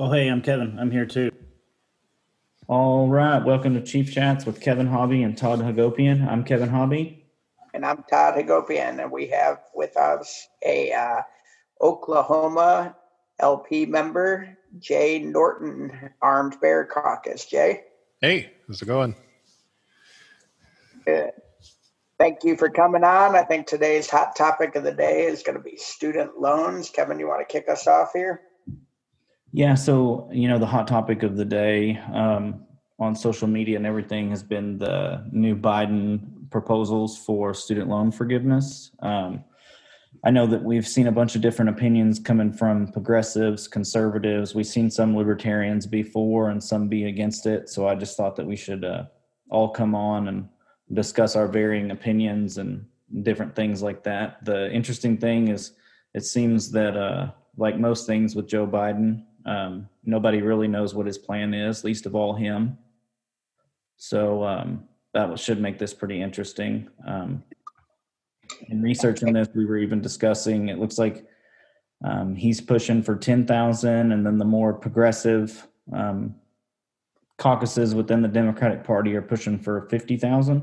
Oh, hey, I'm Kevin. I'm here too. All right. Welcome to Chief Chats with Kevin Hobby and Todd Hagopian. I'm Kevin Hobby. And I'm Todd Hagopian, and we have with us a uh, Oklahoma LP member, Jay Norton, Armed Bear Caucus. Jay? Hey, how's it going? Good. Thank you for coming on. I think today's hot topic of the day is going to be student loans. Kevin, you want to kick us off here? Yeah, so you know the hot topic of the day um, on social media and everything has been the new Biden proposals for student loan forgiveness. Um, I know that we've seen a bunch of different opinions coming from progressives, conservatives. We've seen some libertarians be for and some be against it. So I just thought that we should uh, all come on and discuss our varying opinions and different things like that. The interesting thing is, it seems that, uh, like most things with Joe Biden, um, nobody really knows what his plan is, least of all him. So um, that should make this pretty interesting. Um, in researching this, we were even discussing. It looks like um, he's pushing for ten thousand, and then the more progressive um, caucuses within the Democratic Party are pushing for fifty thousand.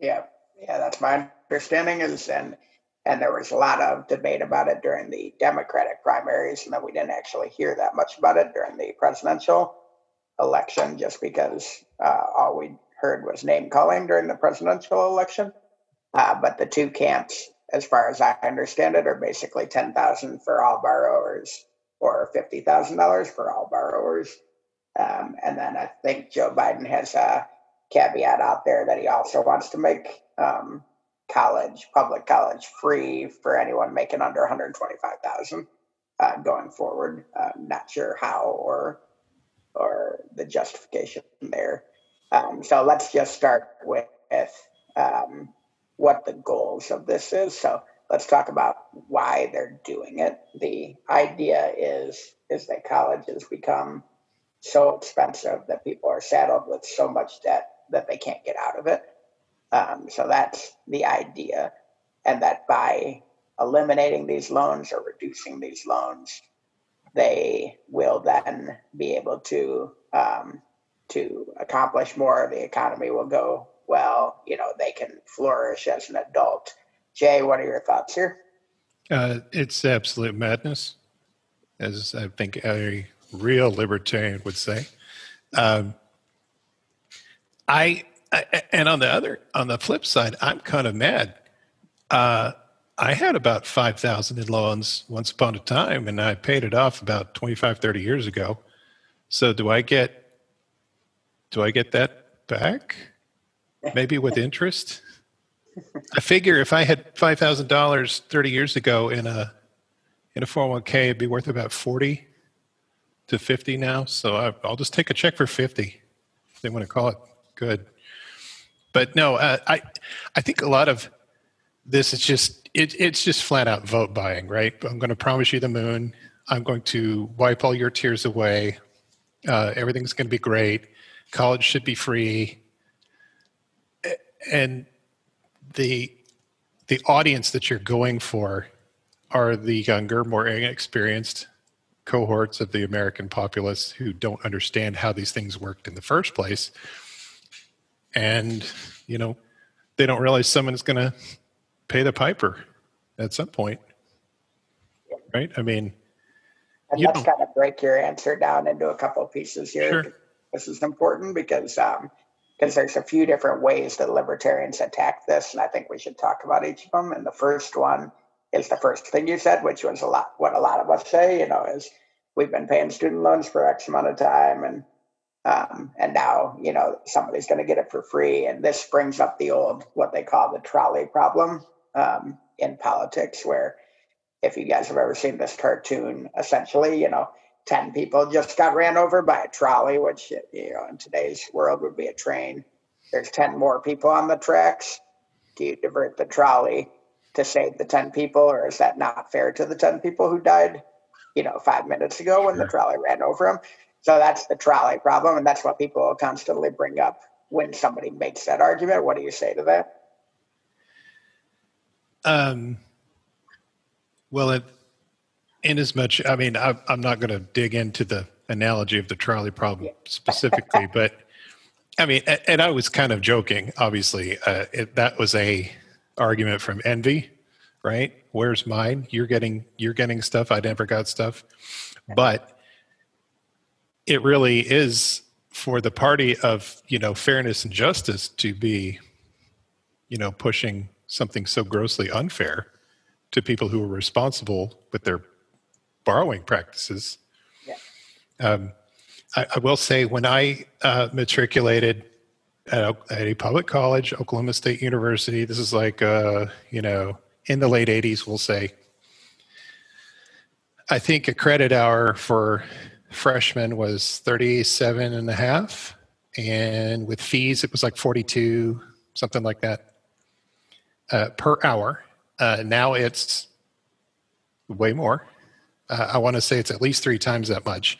Yeah, yeah, that's my understanding. Is and and there was a lot of debate about it during the Democratic primaries, and then we didn't actually hear that much about it during the presidential election, just because uh, all we heard was name calling during the presidential election. Uh, but the two camps, as far as I understand it, are basically ten thousand for all borrowers or fifty thousand dollars for all borrowers. Um, and then I think Joe Biden has a caveat out there that he also wants to make um, college, public college, free for anyone making under 125,000 uh, going forward. Uh, not sure how or or the justification there. Um, so let's just start with um, what the goals of this is. So let's talk about why they're doing it. The idea is is that colleges become so expensive that people are saddled with so much debt that they can't get out of it. Um, so that's the idea. And that by eliminating these loans or reducing these loans, they will then be able to um, to accomplish more. The economy will go well. You know, they can flourish as an adult. Jay, what are your thoughts here? Uh, it's absolute madness, as I think a real libertarian would say. Um, I, I, and on the other on the flip side, I'm kind of mad. Uh, I had about 5,000 in loans once upon a time, and I paid it off about 25, 30 years ago. So do I get, do I get that back? Maybe with interest? I figure if I had $5,000 30 years ago in a, in a 401k, it'd be worth about 40 to 50 now. So I, I'll just take a check for 50. If they want to call it good. But no, uh, I I think a lot of this is just it, it's just flat out vote buying, right? I'm going to promise you the moon. I'm going to wipe all your tears away. Uh, everything's going to be great. College should be free. And the the audience that you're going for are the younger, more inexperienced cohorts of the American populace who don't understand how these things worked in the first place and you know they don't realize someone's going to pay the piper at some point. Right? I mean and let's kind of break your answer down into a couple of pieces here. Sure. this is important because um because there's a few different ways that libertarians attack this and i think we should talk about each of them and the first one is the first thing you said which was a lot what a lot of us say you know is we've been paying student loans for x amount of time and um, and now, you know, somebody's going to get it for free. And this brings up the old, what they call the trolley problem um, in politics, where if you guys have ever seen this cartoon, essentially, you know, 10 people just got ran over by a trolley, which, you know, in today's world would be a train. There's 10 more people on the tracks. Do you divert the trolley to save the 10 people, or is that not fair to the 10 people who died, you know, five minutes ago when sure. the trolley ran over them? So that's the trolley problem, and that's what people constantly bring up when somebody makes that argument. What do you say to that? Um, well, it, In as much, I mean, I, I'm not going to dig into the analogy of the trolley problem specifically, but I mean, and, and I was kind of joking. Obviously, uh, it, that was a argument from envy, right? Where's mine? You're getting you're getting stuff. I never got stuff, but it really is for the party of you know fairness and justice to be, you know, pushing something so grossly unfair to people who are responsible with their borrowing practices. Yeah. Um, I, I, will say when I uh, matriculated at, at, a public college, Oklahoma State University, this is like, uh, you know, in the late 80s, we'll say. I think a credit hour for freshmen was 37 and a half. And with fees, it was like 42, something like that, uh, per hour. Uh, now it's way more. Uh, I want to say it's at least three times that much,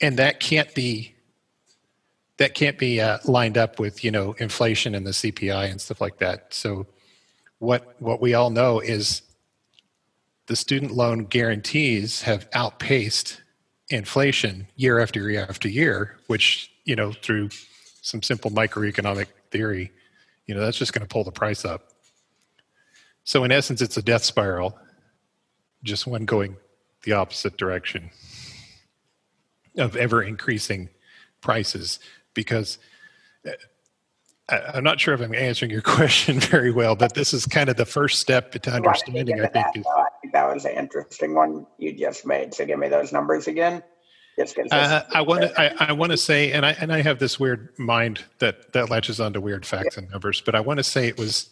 and that can't be that can't be uh, lined up with you know inflation and the CPI and stuff like that. So what what we all know is the student loan guarantees have outpaced inflation year after year after year, which you know through some simple microeconomic theory, you know that's just going to pull the price up. So in essence, it's a death spiral, just one going the opposite direction of ever increasing prices because uh, I, am not sure if I'm answering your question very well, but this is kind of the first step to understanding. I think, that, is, I think that was an interesting one you just made. So give me those numbers again. Just Uh, I want to. I, I want to say, and I and I have this weird mind that that latches onto weird facts and numbers, but I want to say it was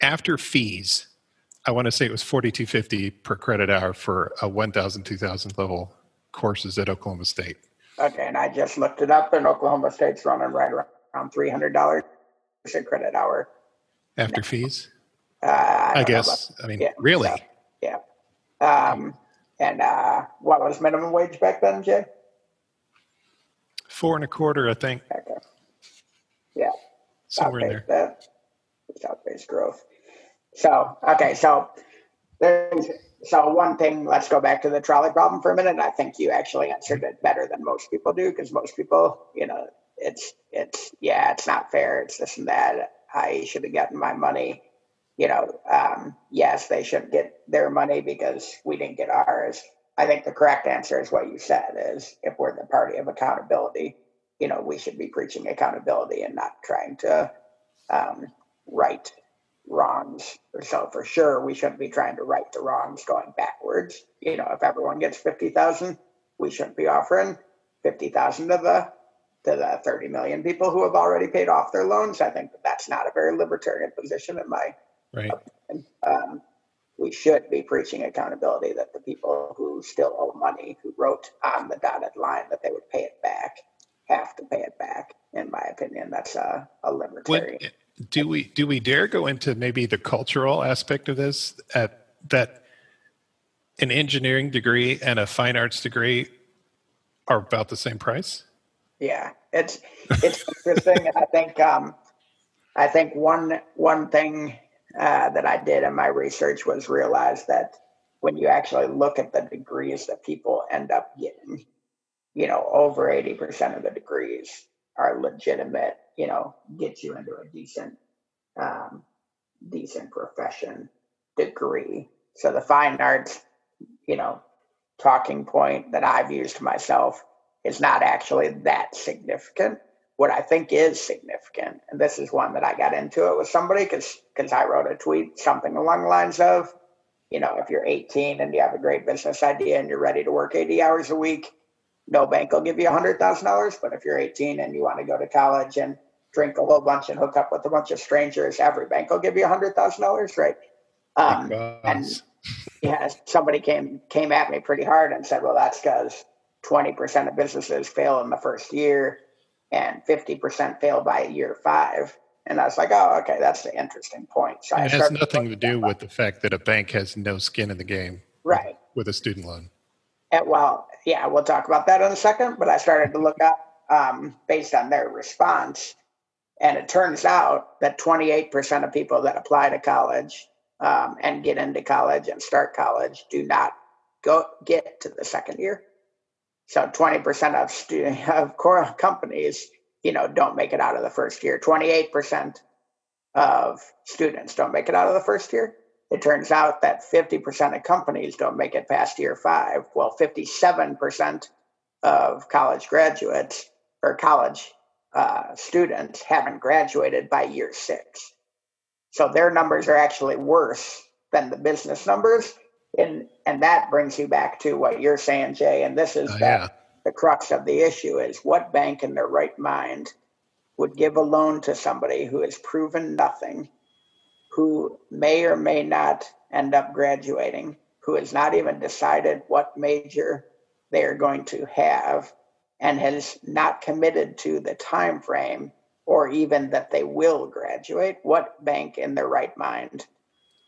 after fees I want to say it was 4250 per credit hour for a 1000 2000 level courses at Oklahoma State. Okay, and I just looked it up and Oklahoma State's running right around $300 a credit hour. After fees? Uh, I, I guess. I mean, yeah, really? So, yeah. Um, and uh, what was minimum wage back then, Jay? Four and a quarter, I think. Okay. Yeah. Somewhere in there. South-based growth. So, okay, so there's so one thing, let's go back to the trolley problem for a minute. I think you actually answered it better than most people do because most people, you know, it's it's yeah, it's not fair. It's this and that. I should have gotten my money. You know, um, yes, they should get their money because we didn't get ours. I think the correct answer is what you said: is if we're the party of accountability, you know, we should be preaching accountability and not trying to um, right wrongs. So for sure, we shouldn't be trying to right the wrongs going backwards. You know, if everyone gets fifty thousand, we shouldn't be offering fifty thousand to the to the thirty million people who have already paid off their loans. I think that that's not a very libertarian position in my right. Um, we should be preaching accountability that the people who still owe money, who wrote on the dotted line that they would pay it back, have to pay it back. In my opinion, that's a, a libertarian. When, do we do we dare go into maybe the cultural aspect of this at that an engineering degree and a fine arts degree are about the same price yeah it's it's interesting i think um i think one one thing uh, that i did in my research was realize that when you actually look at the degrees that people end up getting you know over 80% of the degrees are legitimate you know, get you into a decent, um, decent profession degree. So the fine arts, you know, talking point that I've used myself is not actually that significant. What I think is significant, and this is one that I got into it with somebody because because I wrote a tweet something along the lines of, you know, if you're 18 and you have a great business idea and you're ready to work 80 hours a week, no bank will give you $100,000. But if you're 18 and you want to go to college and drink a whole bunch and hook up with a bunch of strangers, every bank will give you a hundred thousand dollars, right? Um, and yeah, somebody came came at me pretty hard and said, "Well, that's because twenty percent of businesses fail in the first year, and fifty percent fail by year five. And I was like, "Oh, okay, that's the interesting point." So it has nothing to, do with the fact that a bank has no skin in the game, right? With, with a student loan. And, well, yeah, we'll talk about that in a second. But I started to look up um, based on their response and it turns out that 28% of people that apply to college um, and get into college and start college do not go get to the second year. So 20% of of core companies, you know, don't make it out of the first year. 28% of students don't make it out of the first year. It turns out that 50% of companies don't make it past year five. Well, 57% of college graduates or college uh, students haven't graduated by year six. So their numbers are actually worse than the business numbers. And, and that brings you back to what you're saying, Jay. And this is Oh, that yeah. the crux of the issue is what bank in their right mind would give a loan to somebody who has proven nothing, who may or may not end up graduating, who has not even decided what major they are going to have, and has not committed to the time frame or even that they will graduate. What bank in their right mind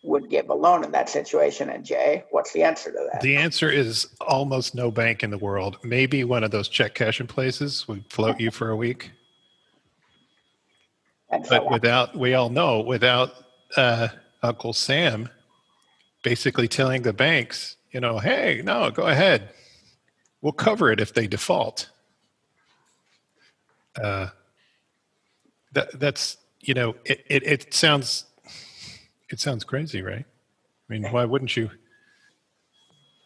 would give a loan in that situation? And Jay, what's the answer to that? The answer is almost no bank in the world. Maybe one of those check cashing places would float you for a week. But without, we all know, without uh, Uncle Sam basically telling the banks, you know, hey, no, go ahead. We'll cover it if they default. Uh, that, that's, you know, it, it, it sounds, it sounds crazy, right? I mean, why wouldn't you?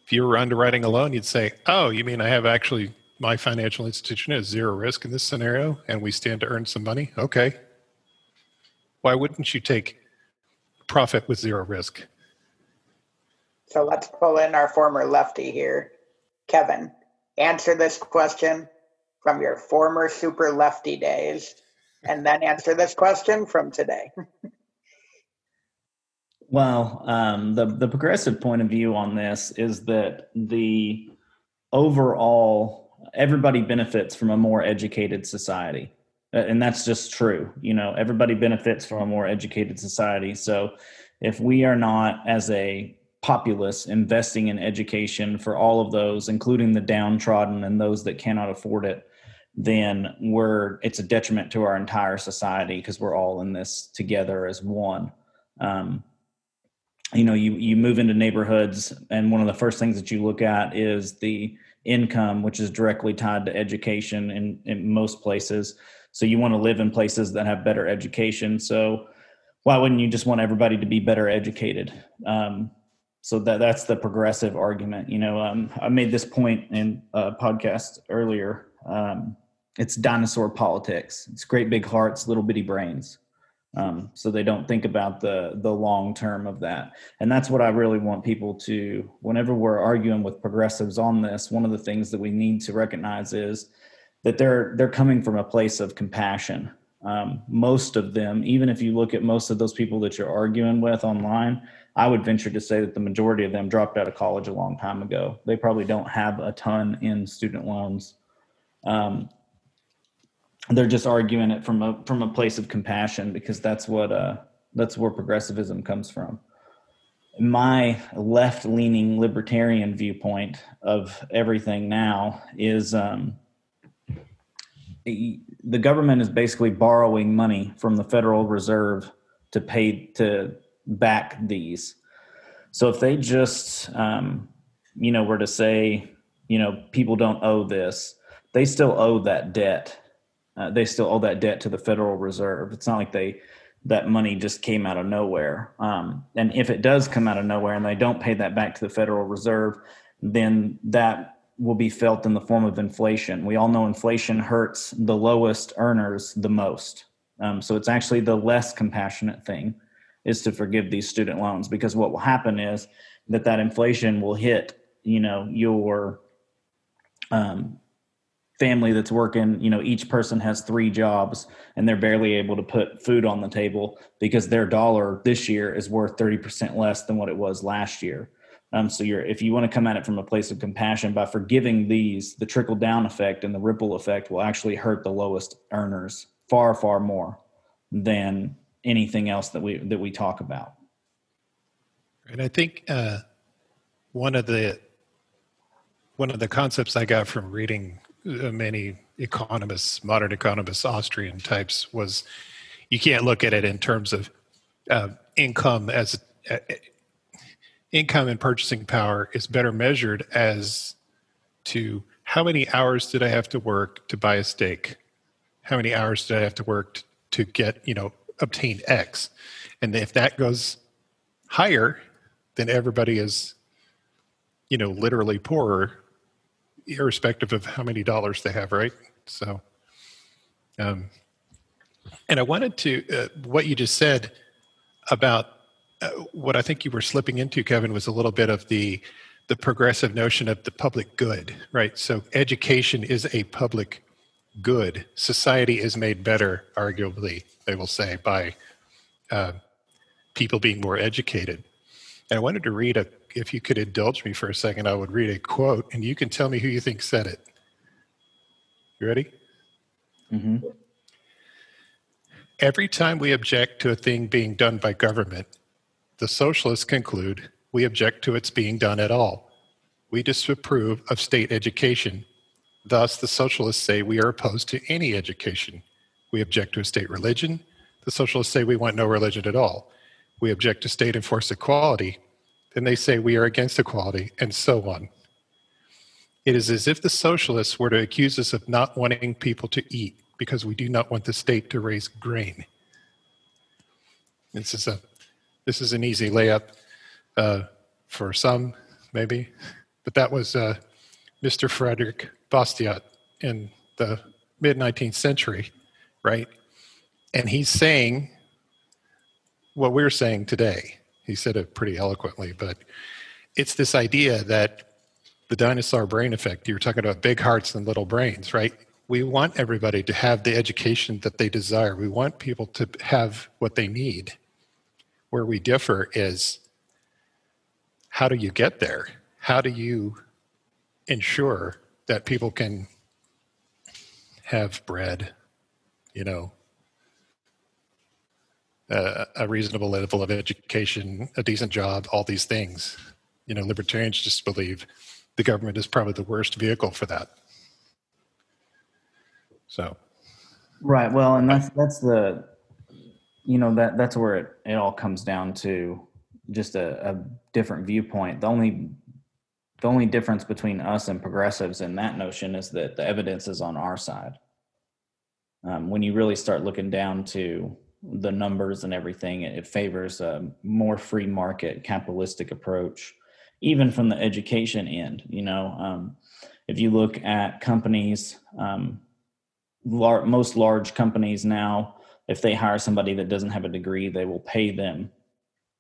If you were underwriting a loan, you'd say, oh, you mean I have actually, my financial institution has zero risk in this scenario and we stand to earn some money? Okay. Why wouldn't you take profit with zero risk? So let's pull in our former lefty here. Kevin, answer this question from your former super lefty days, and then answer this question from today. Well, um, the the progressive point of view on this is that the overall everybody benefits from a more educated society, Uh, and that's just true. You know, everybody benefits from a more educated society. So, if we are not as a populace investing in education for all of those, including the downtrodden and those that cannot afford it, then we're it's a detriment to our entire society because we're all in this together as one. Um, you know you you move into neighborhoods and one of the first things that you look at is the income which is directly tied to education in, in most places. So you want to live in places that have better education. So why wouldn't you just want everybody to be better educated? Um, so that that's the progressive argument you know um, i made this point in a podcast earlier. Um, it's dinosaur politics. It's great big hearts little bitty brains um, so they don't think about the the long term of that. And that's what i really want people to whenever we're arguing with progressives on this one of the things that we need to recognize is that they're they're coming from a place of compassion. Um, most of them even if you look at most of those people that you're arguing with online i would venture to say that the majority of them dropped out of college a long time ago. They probably don't have a ton in student loans. Um, they're just arguing it from a from a place of compassion because that's what uh that's where progressivism comes from. My left leaning libertarian viewpoint of everything now is um the government is basically borrowing money from the federal reserve to pay to back these. So if they just um you know were to say you know people don't owe this they still owe that debt uh, they still owe that debt to the Federal Reserve. It's not like they that money just came out of nowhere. Um, and if it does come out of nowhere and they don't pay that back to the Federal Reserve, then that will be felt in the form of inflation. We all know inflation hurts the lowest earners the most. Um, so it's actually the less compassionate thing is to forgive these student loans because what will happen is that that inflation will hit you know your um, family that's working you know each person has three jobs and they're barely able to put food on the table because their dollar this year is worth 30% less than what it was last year. Um, so you're if you want to come at it from a place of compassion by forgiving these the trickle down effect and the ripple effect will actually hurt the lowest earners far far more than anything else that we that we talk about. And I think uh, one of the one of the concepts I got from reading many economists, modern economists, Austrian types, was you can't look at it in terms of uh, income as uh, income and purchasing power is better measured as to how many hours did I have to work to buy a steak? How many hours did I have to work to get, you know, obtain X? And if that goes higher, then everybody is, you know, literally poorer, irrespective of how many dollars they have, right? So, um, and I wanted to, uh, what you just said about uh, what I think you were slipping into, Kevin, was a little bit of the the progressive notion of the public good, right? So education is a public good. Society is made better, arguably, they will say, by uh, people being more educated. And I wanted to read a, if you could indulge me for a second, I would read a quote, and you can tell me who you think said it. You ready? hmm Every time we object to a thing being done by government, the socialists conclude we object to its being done at all. We disapprove of state education. Thus, the socialists say we are opposed to any education. We object to a state religion. The socialists say we want no religion at all. We object to state enforced equality. Then they say we are against equality, and so on. It is as if the socialists were to accuse us of not wanting people to eat because we do not want the state to raise grain. This is a this is an easy layup uh, for some, maybe, but that was uh, Mr. Frederick Bastiat in the mid 19th century, right? And he's saying what we're saying today. He said it pretty eloquently, but it's this idea that the dinosaur brain effect, you're talking about big hearts and little brains, right? We want everybody to have the education that they desire. We want people to have what they need. Where we differ is how do you get there? How do you ensure that people can have bread, you know, uh, a reasonable level of education, a decent job, all these things. You know, libertarians just believe the government is probably the worst vehicle for that. So, Right. Well, and that's that's the, you know that that's where it it all comes down to just a, a different viewpoint. The only the only difference between us and progressives in that notion is that the evidence is on our side. Um, when you really start looking down to the numbers and everything, it, favors a more free market capitalistic approach, even from the education end. You know, um, if you look at companies, um, lar- most large companies now, if they hire somebody that doesn't have a degree, they will pay them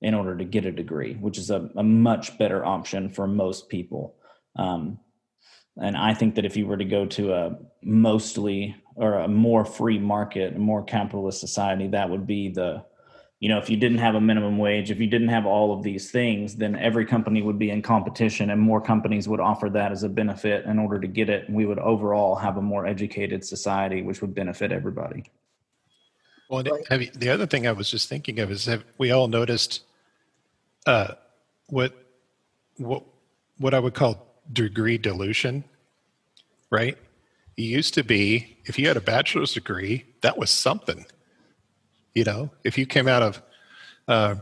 in order to get a degree, which is a, a much better option for most people. Um, and I think that if you were to go to a mostly or a more free market, a more capitalist society, that would be the, you know, if you didn't have a minimum wage, if you didn't have all of these things, then every company would be in competition and more companies would offer that as a benefit in order to get it. And we would overall have a more educated society, which would benefit everybody. well, you, the other thing I was just thinking of is have we all noticed uh, what what what I would call degree dilution, right? It used to be if you had a bachelor's degree, that was something. You know, if you came out of uh,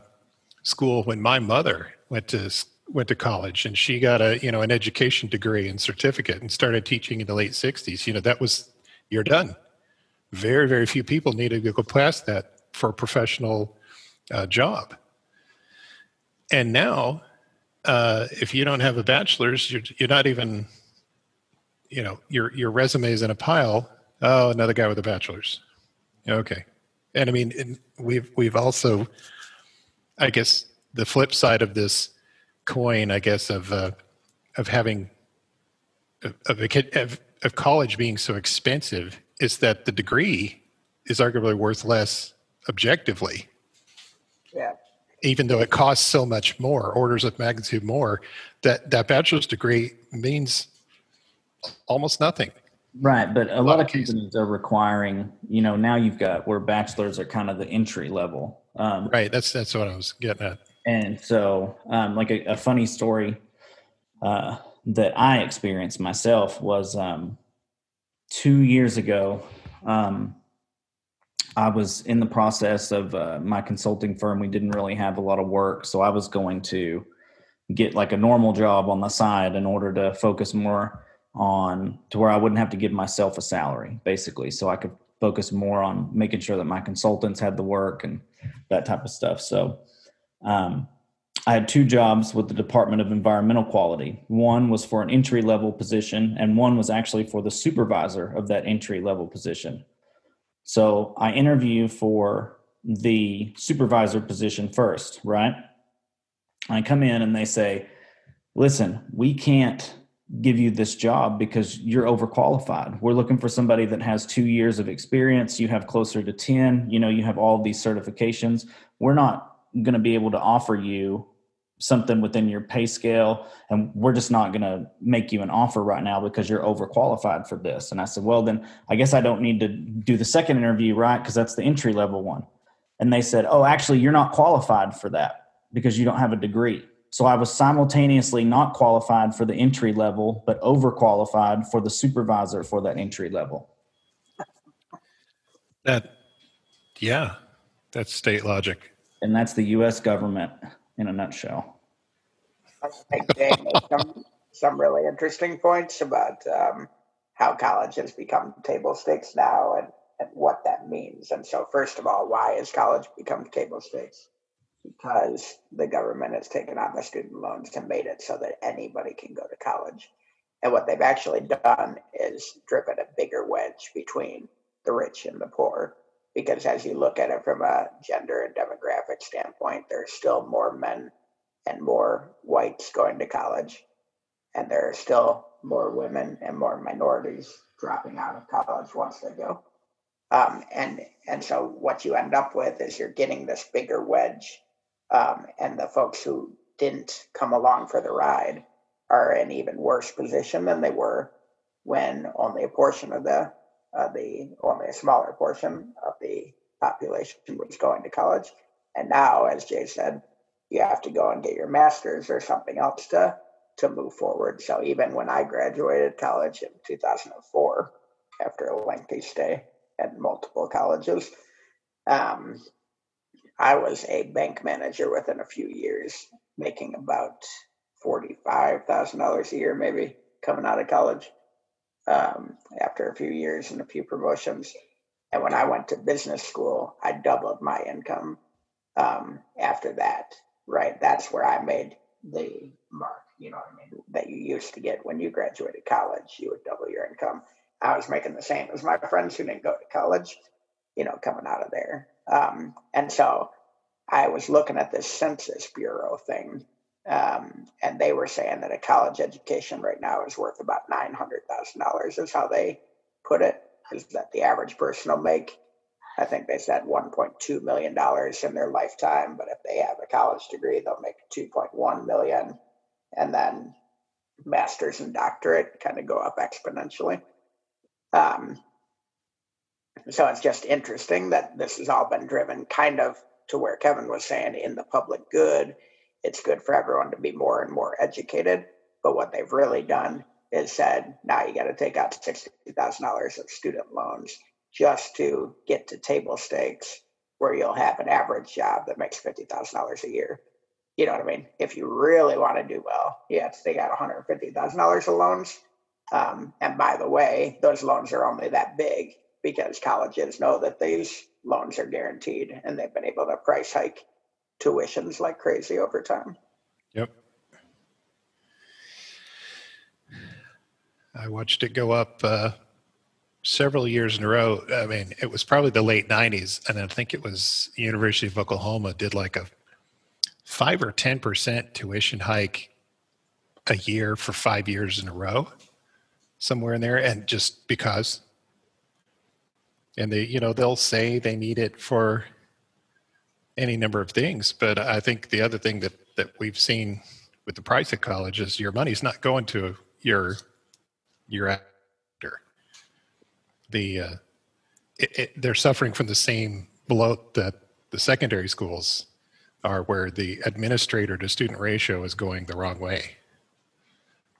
school when my mother went to went to college and she got a you know an education degree and certificate and started teaching in the late 60s you know that was you're done very very few people needed to go past that for a professional uh, job and now uh, if you don't have a bachelor's you're, you're not even you know your your resume is in a pile. Oh another guy with a bachelor's. Okay. And i mean we've we've also i guess the flip side of this coin i guess of uh, of having of, of, of college being so expensive is that the degree is arguably worth less objectively. Yeah. Even though it costs so much more, orders of magnitude more, that that bachelor's degree means almost nothing. Right, but a, lot lot of of cases. companies are requiring, you know, now you've got where bachelors are kind of the entry level. Um, Right. That's that's what I was getting at. And so, um, like a, a funny story uh, that I experienced myself was um, two years ago. Um, I was in the process of uh, my consulting firm. We didn't really have a lot of work, so I was going to get like a normal job on the side in order to focus more on to where I wouldn't have to give myself a salary basically. So I could focus more on making sure that my consultants had the work and that type of stuff. So um, I had two jobs with the Department of Environmental Quality. One was for an entry level position, and one was actually for the supervisor of that entry level position. So I interview for the supervisor position first, right? I come in and they say, listen, we can't give you this job because you're overqualified. We're looking for somebody that has two years of experience. You have closer to 10, you know, you have all these certifications. We're not going to be able to offer you something within your pay scale and we're just not going to make you an offer right now because you're overqualified for this. And i said well then i guess i don't need to do the second interview right? Because that's the entry level one. And they said oh actually you're not qualified for that because you don't have a degree. So i was simultaneously not qualified for the entry level but overqualified for the supervisor for that entry level. That, yeah, that's state logic. and that's the us government in a nutshell I think some, some really interesting points about um, how college has become table stakes now and, and what that means. And so, first of all, why has college become table stakes? Because the government has taken on the student loans and made it so that anybody can go to college. And what they've actually done is driven a bigger wedge between the rich and the poor. Because as you look at it from a gender and demographic standpoint, there are still more men and more whites going to college, and there are still more women and more minorities dropping out of college once they go. Um, and and so what you end up with is you're getting this bigger wedge, um, and the folks who didn't come along for the ride are in even worse position than they were when only a portion of the uh, the only a smaller portion of the population was going to college. And now, as Jay said, you have to go and get your master's or something else to to move forward. So even when I graduated college in 2004, after a lengthy stay at multiple colleges, um, I was a bank manager within a few years, making about forty-five thousand dollars a year, maybe coming out of college. Um, after a few years and a few promotions, and when I went to business school, I doubled my income um, after that right? That's where I made the mark, you know what I mean, that you used to get when you graduated college. You would double your income. I was making the same as my friends who didn't go to college, you know, coming out of there. Um, and so I was looking at this Census Bureau thing, um, and they were saying that a college education right now is worth about $900,000, is how they put it, is that the average person will make I think they said $1.2 million in their lifetime, but if they have a college degree, they'll make 2.1 million. And then masters and doctorate kind of go up exponentially. Um, so it's just interesting that this has all been driven kind of to where Kevin was saying in the public good. It's good for everyone to be more and more educated. But what they've really done is said, now you got to take out $60,000 of student loans just to get to table stakes where you'll have an average job that makes $50,000 a year. You know what I mean? If you really want to do well, you have to take out $150,000 of loans. Um, and by the way, those loans are only that big because colleges know that these loans are guaranteed and they've been able to price hike tuitions like crazy over time. Yep. I watched it go up uh, several years in a row. I mean, it was probably the late 90s, and I think it was University of Oklahoma did like a five or 10% tuition hike a year for five years in a row, somewhere in there, and just because. And they, you know, they'll say they need it for any number of things, but I think the other thing that that we've seen with the price of college is your money's not going to your your the uh, it, it, they're suffering from the same bloat that the secondary schools are, where the administrator to student ratio is going the wrong way.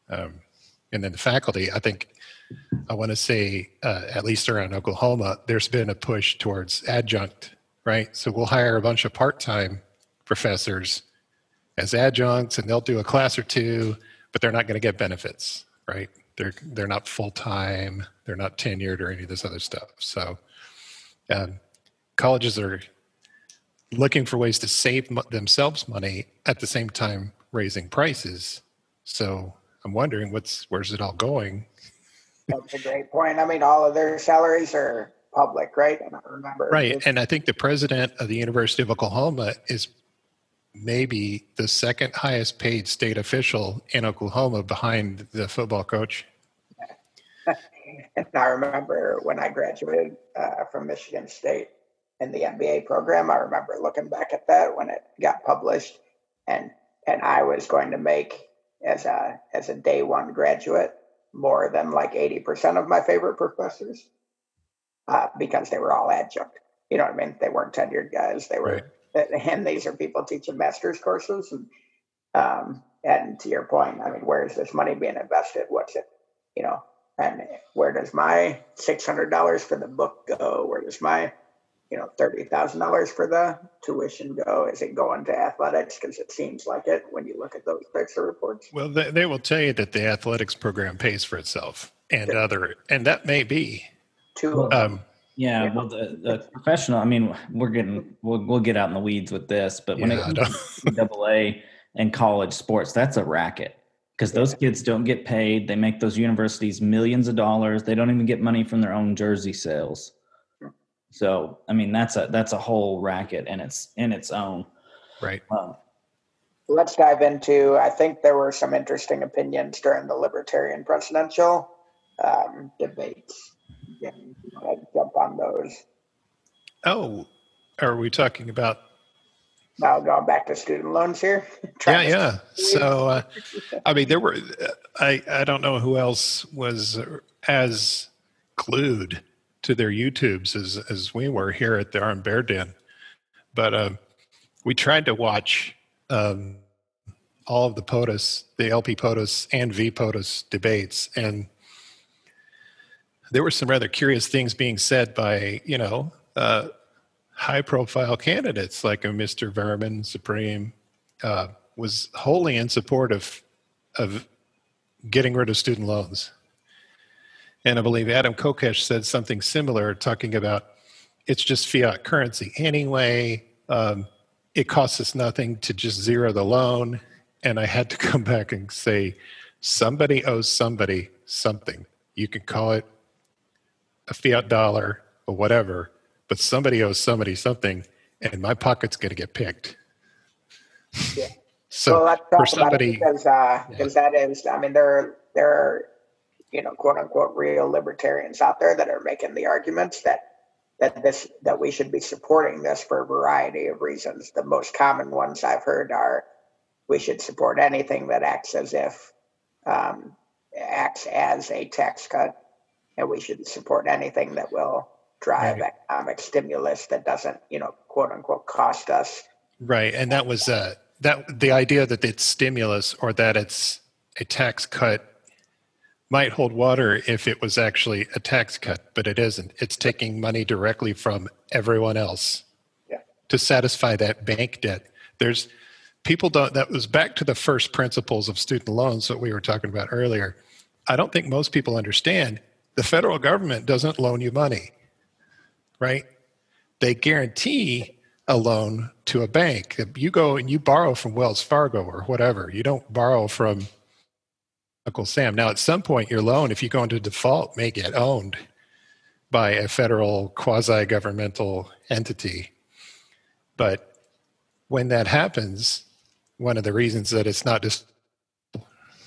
Um, and then the faculty, I think, I want to say, uh, at least around Oklahoma, there's been a push towards adjunct, right? So we'll hire a bunch of part time professors as adjuncts and they'll do a class or two, but they're not going to get benefits, right? They're they're not full time, they're not tenured or any of this other stuff. So um, colleges are looking for ways to save mo- themselves money at the same time raising prices. So I'm wondering what's where's it all going? That's a great point. I mean, all of their salaries are public, right? And I remember. Right. And I think the president of the University of Oklahoma is maybe the second highest paid state official in Oklahoma behind the football coach. And I remember when I graduated uh, from Michigan State in the MBA program, I remember looking back at that when it got published, and and I was going to make as a as a day one graduate more than like eighty percent of my favorite professors uh, because they were all adjunct. You know what I mean? They weren't tenured guys. They were, and these are people teaching master's courses. And um, and to your point, I mean, where is this money being invested? What's it? You know, and where does my six hundred dollars for the book go? Where does my you know thirty thousand dollars for the tuition go? Is it going to athletics? Because it seems like it when you look at those types of reports. Well, they, they will tell you that the athletics program pays for itself, and other, and that may be. Two, Um, Yeah, Yeah. well, the, the professional. I mean, we're getting we'll we'll get out in the weeds with this, but when Yeah, it comes to NCAA and college sports, that's a racket because those kids don't get paid. They make those universities millions of dollars. They don't even get money from their own jersey sales. So, I mean, that's a that's a whole racket and it's in its own. right. Um, let's dive into. I think there were some interesting opinions during the libertarian presidential debates. Yeah, I'd jump on those. Oh, are we talking about? Now going back to student loans here. Yeah, yeah. So, uh, I mean, there were. I I don't know who else was as glued to their YouTubes as as we were here at the Arm Bear Den, but um, we tried to watch um, all of the POTUS, the LP POTUS and V POTUS debates, and there were some rather curious things being said by you know uh, high profile candidates like a Mr. Vermin Supreme uh, was wholly in support of of getting rid of student loans. And I believe Adam Kokesh said something similar, talking about it's just fiat currency anyway. Um, it costs us nothing to just zero the loan. And I had to come back and say, somebody owes somebody something. You can call it a fiat dollar or whatever, but somebody owes somebody something, and my pocket's going to get picked. Yeah. So well, let's for somebody, it because uh, because that is. I mean, there there are you know quote unquote real libertarians out there that are making the arguments that that this that we should be supporting this for a variety of reasons. The most common ones I've heard are we should support anything that acts as if um, acts as a tax cut, and we shouldn't support anything that will drive Right. economic stimulus that doesn't you know quote unquote cost us right? And that was uh, that the idea that it's stimulus or that it's a tax cut might hold water if it was actually a tax cut, but it isn't. It's taking money directly from everyone else Yeah. to satisfy that bank debt. There's people don't that was back to the first principles of student loans that we were talking about earlier. I don't think most people understand the federal government doesn't loan you money, right? They guarantee a loan to a bank. You go and you borrow from Wells Fargo or whatever. You don't borrow from Uncle Sam. Now, at some point, your loan, if you go into default, may get owned by a federal quasi governmental entity. But when that happens, one of the reasons that it's not just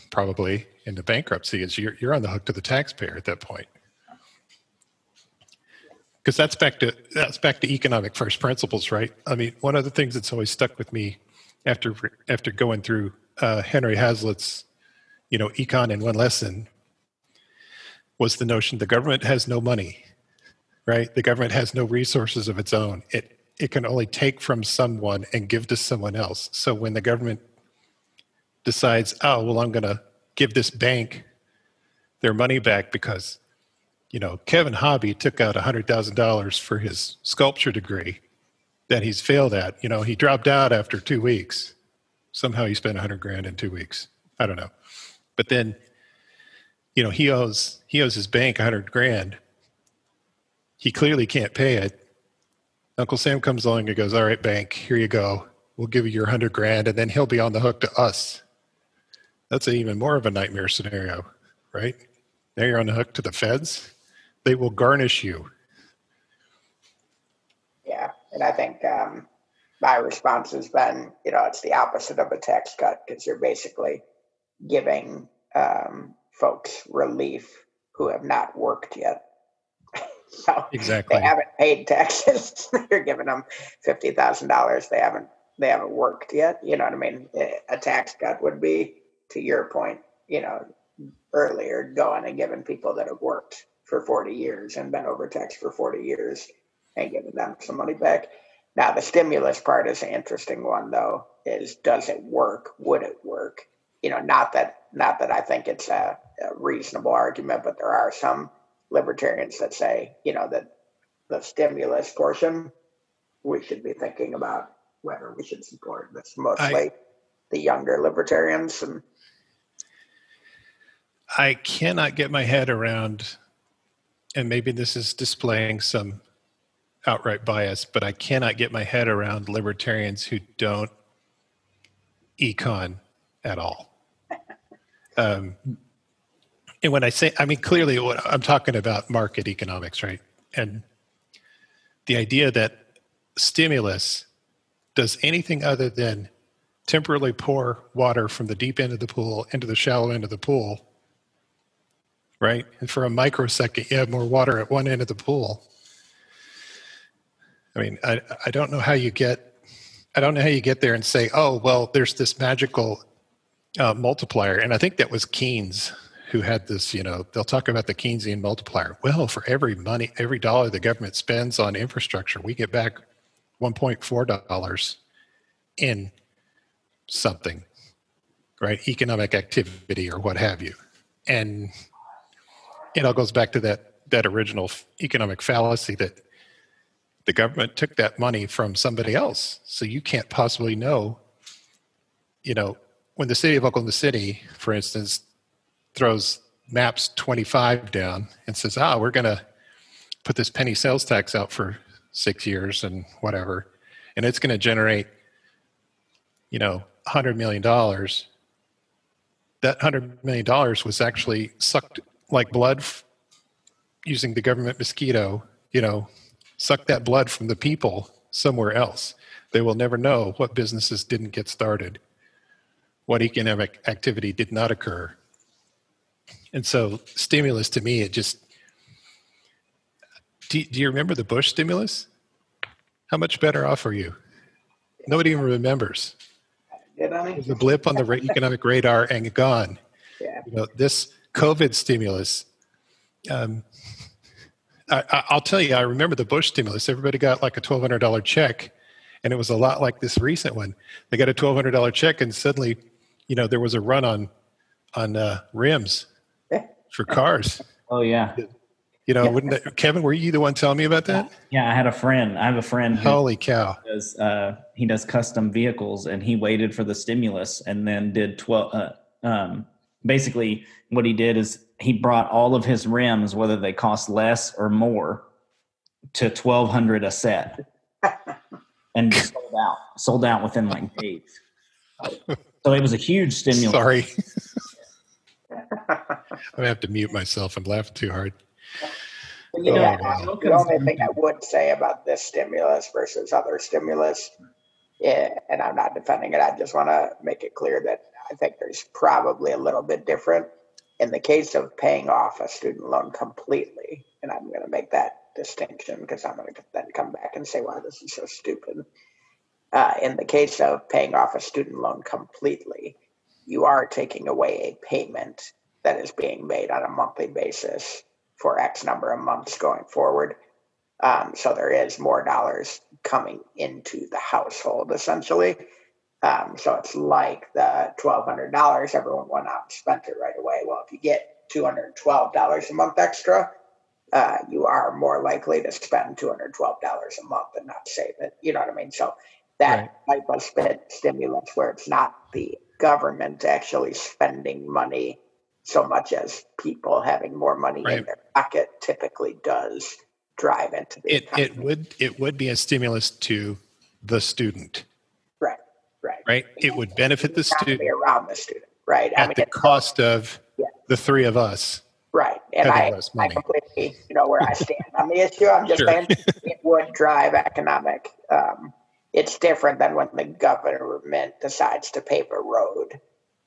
probably into bankruptcy is you're, you're on the hook to the taxpayer at that point. Because that's back to that's back to economic first principles right? I mean one of the things that's always stuck with me after after going through uh, henry hazlitt's you know econ in one lesson was the notion the government has no money right? The government has no resources of its own. It it can only take from someone and give to someone else. So when the government decides oh well i'm going to give this bank their money back because you know, Kevin Hobby took out $100,000 for his sculpture degree that he's failed at. You know, he dropped out after two weeks. Somehow he spent 100 grand in two weeks. I don't know. But then, you know, he owes he owes his bank 100 grand. He clearly can't pay it. Uncle Sam comes along and goes, "All right, bank, here you go. We'll give you your 100 grand, and then he'll be on the hook to us." That's even more of a nightmare scenario, right? Now you're on the hook to the feds. They will garnish you. Yeah, and I think um, my response has been, you know, it's the opposite of a tax cut because you're basically giving um, folks relief who have not worked yet. so Exactly. they haven't paid taxes. you're giving them fifty thousand dollars. They haven't they haven't worked yet. You know what I mean? A tax cut would be, to your point, you know, earlier, going and giving people that have worked for forty years and been overtaxed for forty years and giving them some money back. Now, the stimulus part is an interesting one, though. Is does it work? Would it work? You know, not that not that I think it's a, a reasonable argument, but there are some libertarians that say, you know, that the stimulus portion we should be thinking about whether we should support. That's mostly the younger libertarians and I cannot get my head around, and maybe this is displaying some outright bias, but I cannot get my head around libertarians who don't econ at all. Um, and when I say, I mean, clearly what I'm talking about market economics, right? And the idea that stimulus does anything other than temporarily pour water from the deep end of the pool into the shallow end of the pool right? And for a microsecond, you have more water at one end of the pool. I mean, I, I don't know how you get, I don't know how you get there and say, oh, well, there's this magical uh, multiplier. And I think that was Keynes who had this, you know, they'll talk about the Keynesian multiplier. Well, for every money, every dollar the government spends on infrastructure, we get back $1.4 in something, right? Economic activity or what have you. And it all goes back to that that original economic fallacy that the government took that money from somebody else. So you can't possibly know you know when the city of oklahoma city for instance throws maps 25 down and says ah we're going to put this penny sales tax out for six years and whatever and it's going to generate you know 100 million dollars that 100 million dollars was actually sucked like blood f- using the government mosquito, you know, suck that blood from the people somewhere else. They will never know what businesses didn't get started, what economic activity did not occur. And so, stimulus to me, it just. Do, do you remember the Bush stimulus? How much better off are you? Nobody even remembers. did I? It was a blip on the economic radar and gone. Yeah. You know, this COVID stimulus. Um, I, I- I'll tell you, I remember the Bush stimulus. Everybody got like a twelve hundred dollar check, and it was a lot like this recent one. They got a twelve hundred dollar check, and suddenly, you know, there was a run on on uh, rims for cars. Oh yeah, You know, Yeah. wouldn't that, Kevin? Were you the one telling me about that? yeah. I had a friend. I have a friend who Holy cow! does uh, he does custom vehicles, and he waited for the stimulus and then did twelve. Uh, um, basically, what he did is he brought all of his rims, whether they cost less or more, to twelve hundred a set, and sold out. Sold out within like days. So it was a huge stimulus. Sorry, I'm gonna have to mute myself. I'm laughing too hard. But, you Oh, know, wow. the only thing I would say about this stimulus versus other stimulus, yeah, and I'm not defending it, I just want to make it clear that I think there's probably a little bit different in the case of paying off a student loan completely. And I'm going to make that distinction because I'm going to then come back and say why this is so stupid. Uh, in the case of paying off a student loan completely, you are taking away a payment that is being made on a monthly basis for X number of months going forward. Um, so there is more dollars coming into the household essentially. Um, so it's like the twelve hundred dollars everyone went out and spent it right away. Well, if you get two hundred twelve dollars a month extra, uh, you are more likely to spend two hundred twelve dollars a month and not save it. You know what I mean? So that type of sp- stimulus where it's not the government actually spending money so much as people having more money in their pocket typically does drive into the It economy. it would it would be a stimulus to the student, right, right. It would benefit the student around the student, right? at the cost of Yeah. the three of us. Right. And I, I completely you know where I stand on the issue. I'm just Sure. saying it would drive economic. Um, it's different than when the government decides to pave a road,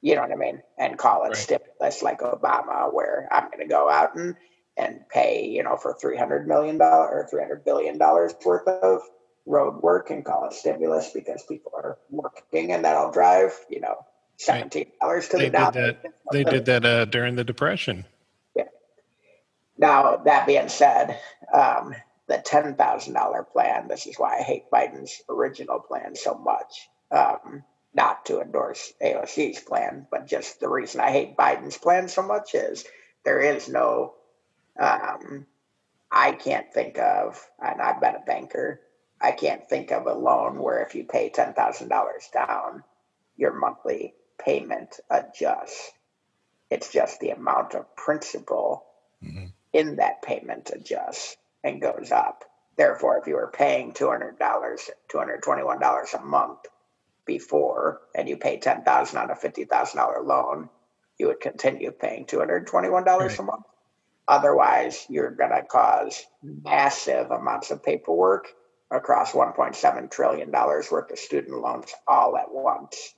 you know what I mean, and call it Right. stimulus like Obama, where I'm going to go out and and pay, you know, for three hundred million dollars or three hundred billion dollars worth of road work and call it stimulus because people are working and that'll drive, you know, seventeen dollars to They the did dollar. that. They did that uh, during the depression. Yeah. Now, that being said, um, the $10,000 plan, this is why I hate Biden's original plan so much. Um, not to endorse AOC's plan, but just the reason I hate Biden's plan so much is there is no, um, I can't think of, and I've been a banker, I can't think of a loan where if you pay $10,000 down, your monthly payment adjusts. It's just the amount of principal Mhm. in that payment adjusts and goes up. Therefore, if you were paying two hundred dollars, two hundred twenty-one dollars a month before, and you pay ten thousand on a fifty thousand dollar loan, you would continue paying two hundred twenty-one dollars a month. Otherwise, you're going to cause massive amounts of paperwork across one point seven trillion dollars worth of student loans all at once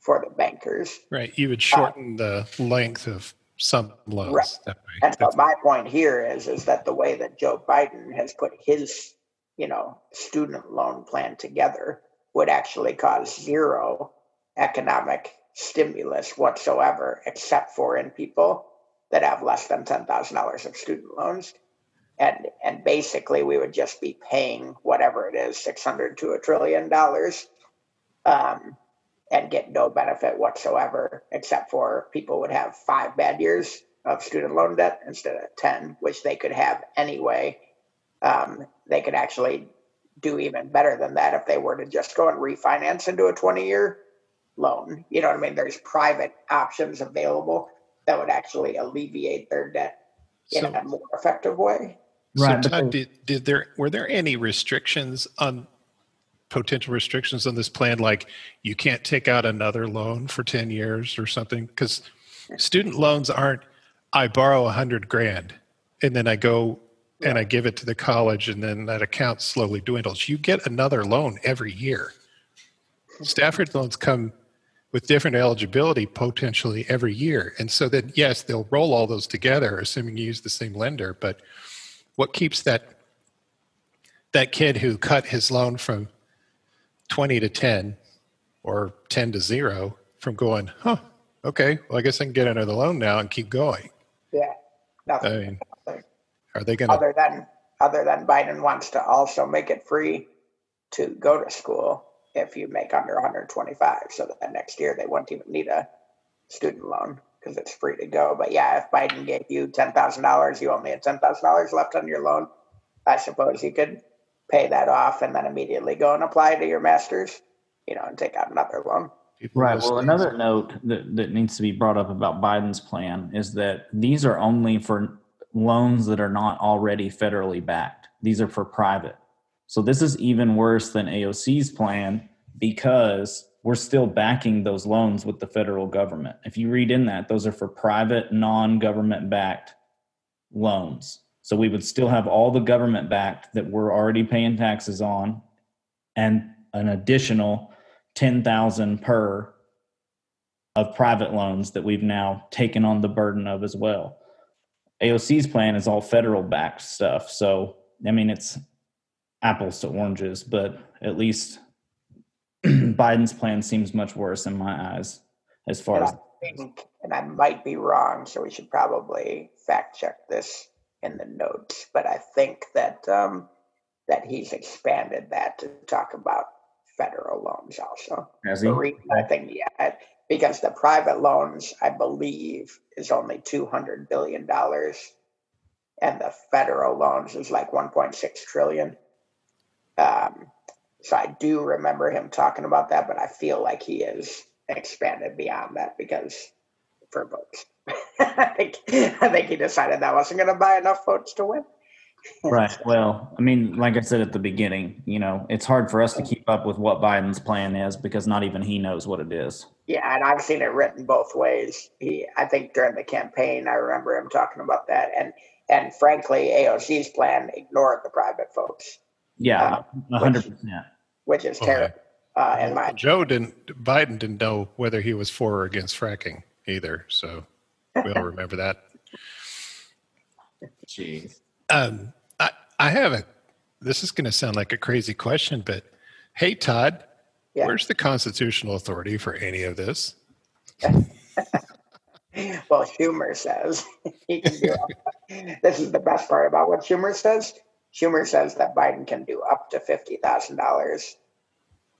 for the bankers. Right. You would uh, shorten the length of some loans Right. that way. And so my point here is, is that the way that Joe Biden has put his, you know, student loan plan together would actually cause zero economic stimulus whatsoever, except for in people that have less than ten thousand dollars of student loans. And and basically we would just be paying whatever it is, six hundred to a trillion dollars, um, and get no benefit whatsoever, except for people would have five bad years of student loan debt instead of 10, which they could have anyway. Um, they could actually do even better than that if they were to just go and refinance into a 20 year loan. You know what I mean? There's private options available that would actually alleviate their debt in So, a more effective way. So Right, but Todd, did, did there were there any restrictions on potential restrictions on this plan, like you can't take out another loan for ten years or something? Because student loans aren't. I borrow a hundred grand, and then I go and I give it to the college, and then that account slowly dwindles. You get another loan every year. Stafford loans come with different eligibility potentially every year. And so then, yes, they'll roll all those together, assuming you use the same lender. But what keeps that that kid who cut his loan from 20 to 10 or 10 to 0 from going, huh, okay, well, I guess I can get another loan now and keep going. Yeah. I Nothing. are they going to? other than other than Biden wants to also make it free to go to school if you make under 125, so that next year they won't even need a student loan because it's free to go. But yeah, if Biden gave you ten thousand dollars, you only had ten thousand dollars left on your loan. I suppose you could pay that off and then immediately go and apply to your master's, you know, and take out another loan. Right. Well, another note that, that needs to be brought up about Biden's plan is that these are only for loans that are not already federally backed. These are for private. So this is even worse than AOC's plan because we're still backing those loans with the federal government. If you read in that, those are for private, non government backed loans. So we would still have all the government backed that we're already paying taxes on and an additional 10,000 per of private loans that we've now taken on the burden of as well. AOC's plan is all federal backed stuff. So, I mean, it's apples to oranges, but at least Biden's plan seems much worse in my eyes as far And as I think, and I might be wrong, so we should probably fact check this in the notes. But I think that um, that he's expanded that to talk about federal loans also. has he? I think yeah, because the private loans, I believe, is only two hundred billion dollars, and the federal loans is like one point six trillion. Um, So I do remember him talking about that, but I feel like he has expanded beyond that because for votes. I think I think he decided that wasn't going to buy enough votes to win. Right. Well, I mean, like I said at the beginning, you know, it's hard for us to keep up with what Biden's plan is because not even he knows what it is. Yeah, and I've seen it written both ways. He, I think during the campaign, I remember him talking about that, and and frankly, AOC's plan ignored the private folks, Yeah, a hundred percent. which is Okay. terrible. Uh, in my Joe didn't, Biden didn't know whether he was for or against fracking either. So we all remember that. Jeez. Um, I, I have a, this is going to sound like a crazy question, but hey, Todd, Yeah. where's the constitutional authority for any of this? well, Schumer says he can do. this is the best part about what Schumer says. Schumer says that Biden can do up to fifty thousand dollars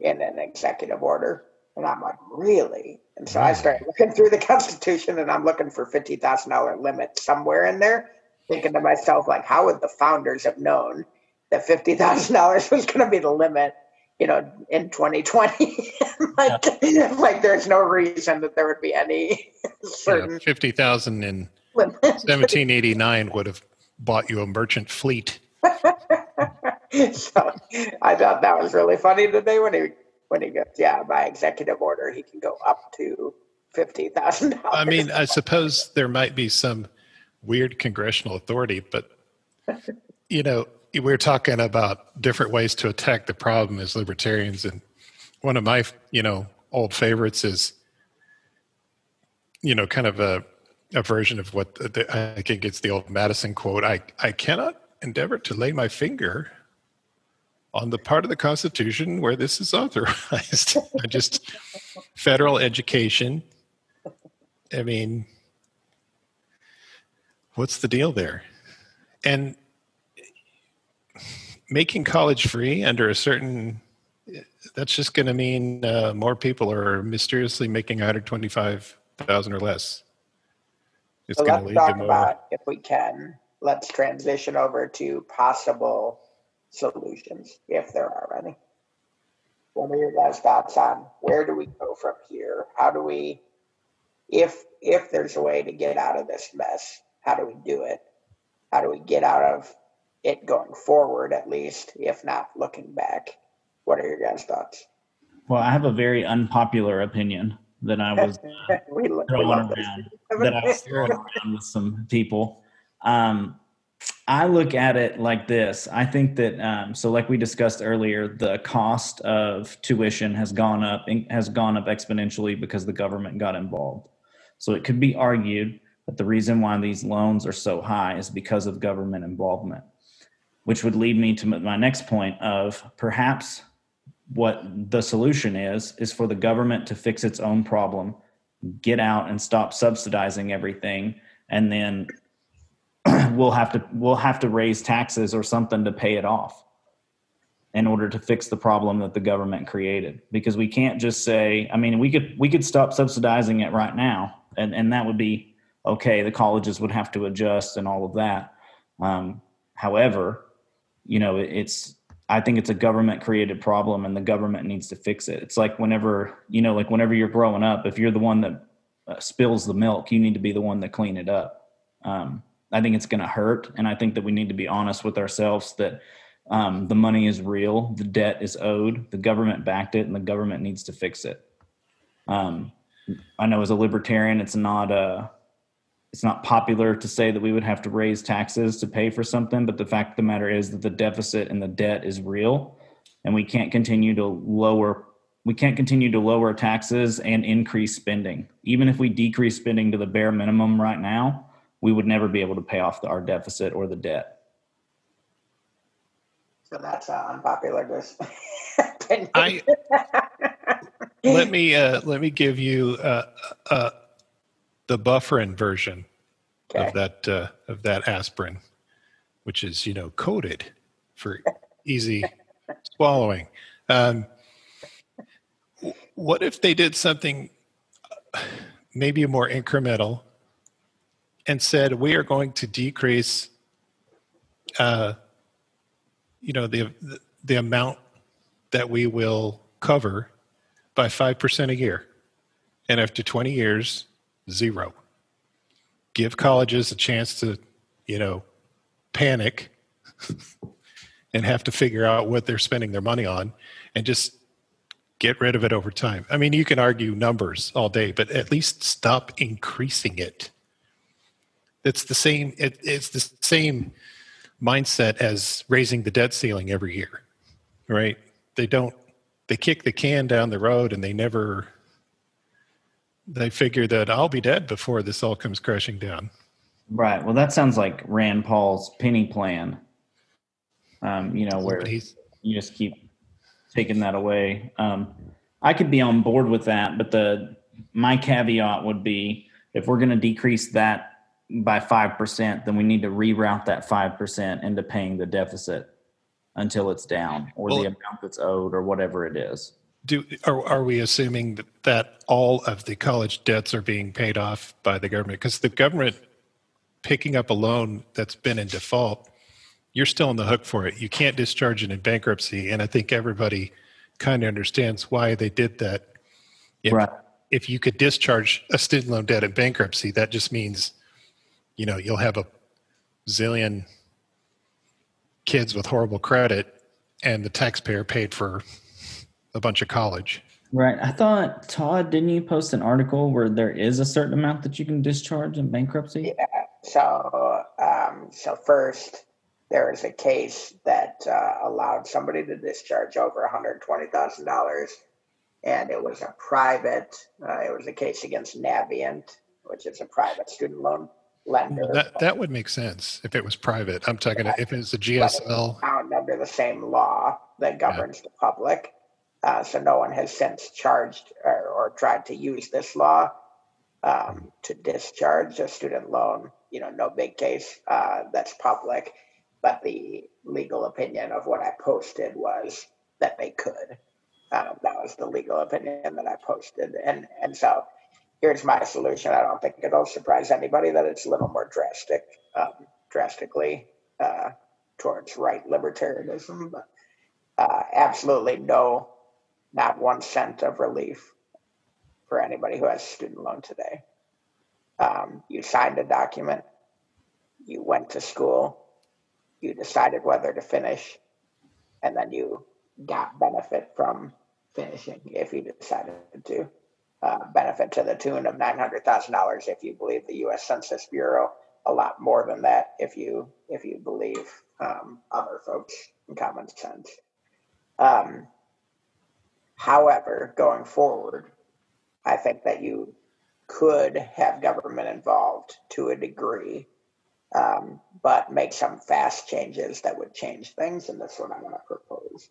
in an executive order, and I'm like, really? And so I started looking through the Constitution, and I'm looking for fifty thousand dollar limit somewhere in there, thinking to myself, like, how would the founders have known that fifty thousand dollars was going to be the limit? You know, in 2020, like, like there's no reason that there would be any certain Yeah, 50,000 in 1789 would have bought you a merchant fleet. so I thought that was really funny today when he when he goes, yeah, by executive order he can go up to fifty thousand dollars. I mean, I suppose there might be some weird congressional authority, but you know, we're talking about different ways to attack the problem as libertarians, and one of my, you know, old favorites is, you know, kind of a, a version of what the, I think it's the old Madison quote. I I cannot endeavor to lay my finger on the part of the Constitution where this is authorized. I just federal education. I mean, what's the deal there? And making college free under a certain that's just going to mean uh, more people are mysteriously making 125,000 or less. It's so going to lead to talk more. about if we can. Let's transition over to possible solutions, if there are any. What are your guys' thoughts on where do we go from here? How do we, if if there's a way to get out of this mess, how do we do it? How do we get out of it going forward, at least, if not looking back? What are your guys' thoughts? Well, I have a very unpopular opinion that I was we, lo- we throwing this. around that I was throwing around with some people. Um, I look at it like this. I think that um, so, like we discussed earlier, the cost of tuition has gone up has gone up exponentially because the government got involved. So it could be argued that the reason why these loans are so high is because of government involvement, which would lead me to my next point of perhaps what the solution is is for the government to fix its own problem get out and stop subsidizing everything and then we'll have to we'll have to raise taxes or something to pay it off in order to fix the problem that the government created. Because we can't just say i mean we could we could stop subsidizing it right now and and that would be okay. The colleges would have to adjust and all of that. Um, however you know it, it's i think it's a government created problem and the government needs to fix it. It's like whenever you know like whenever you're growing up if you're the one that uh, spills the milk you need to be the one that clean it up. Um, i think it's going to hurt and i think that we need to be honest with ourselves that um, the money is real the debt is owed the government backed it and the government needs to fix it um, i know as a libertarian it's not uh, it's not popular to say that we would have to raise taxes to pay for something, but the fact of the matter is that the deficit and the debt is real, and we can't continue to lower we can't continue to lower taxes and increase spending. Even if we decrease spending to the bare minimum right now, we would never be able to pay off the, our deficit or the debt. So that's uh, unpopular. This opinion. I let me uh, let me give you uh, uh, the bufferin version Okay. of that uh, of that aspirin, which is you know coated for easy swallowing. Um, what if they did something uh, maybe more incremental and said we are going to decrease, uh, you know the the, the amount that we will cover by 5% a year. And after 20 years, zero. Give colleges a chance to, you know, panic and have to figure out what they're spending their money on and just get rid of it over time. I mean, you can argue numbers all day, but at least stop increasing it. It's the same it, it's the same mindset as raising the debt ceiling every year. Right? They don't they kick the can down the road and they never they figure that I'll be dead before this all comes crashing down. Right. Well, that sounds like Rand Paul's penny plan. Um, you know, where you just keep taking that away. Um, I could be on board with that, but the my caveat would be if we're going to decrease that by five percent, then we need to reroute that five percent into paying the deficit until it's down, or well, the amount that's owed, or whatever it is. Do are, are we assuming that, that all of the college debts are being paid off by the government? Because the government picking up a loan that's been in default you're still on the hook for it. You can't discharge it in bankruptcy and i think everybody kind of understands why they did that. If, right. if you could discharge a student loan debt in bankruptcy that just means you know you'll have a zillion kids with horrible credit and the taxpayer paid for a bunch of college. Right. I thought Todd, didn't you post an article where there is a certain amount that you can discharge in bankruptcy? Yeah. So, um, so first, there is a case that uh, allowed somebody to discharge over $120,000, and it was a private. Uh, it was a case against Navient, which is a private student loan lender. That that would make sense if it was private. I'm talking yeah. if it's a GSL. Found under the same law that governs yeah. the public. Uh, so no one has since charged or, or tried to use this law um, to discharge a student loan. You know, no big case uh, that's public, but the legal opinion of what I posted was that they could. Um, that was the legal opinion that I posted, and and so here's my solution. I don't think it'll surprise anybody that it's a little more drastic, um, drastically uh, towards right libertarianism, but uh, absolutely no not one cent of relief for anybody who has student loan today. Um, you signed a document, you went to school, you decided whether to finish, and then you got benefit from finishing if you decided to. Uh, benefit to the tune of $900,000 if you believe the U.S. Census Bureau, a lot more than that if you if you believe um, other folks in common sense. Um, However, going forward, I think that you could have government involved to a degree, um, but make some fast changes that would change things. And that's what I'm going to propose.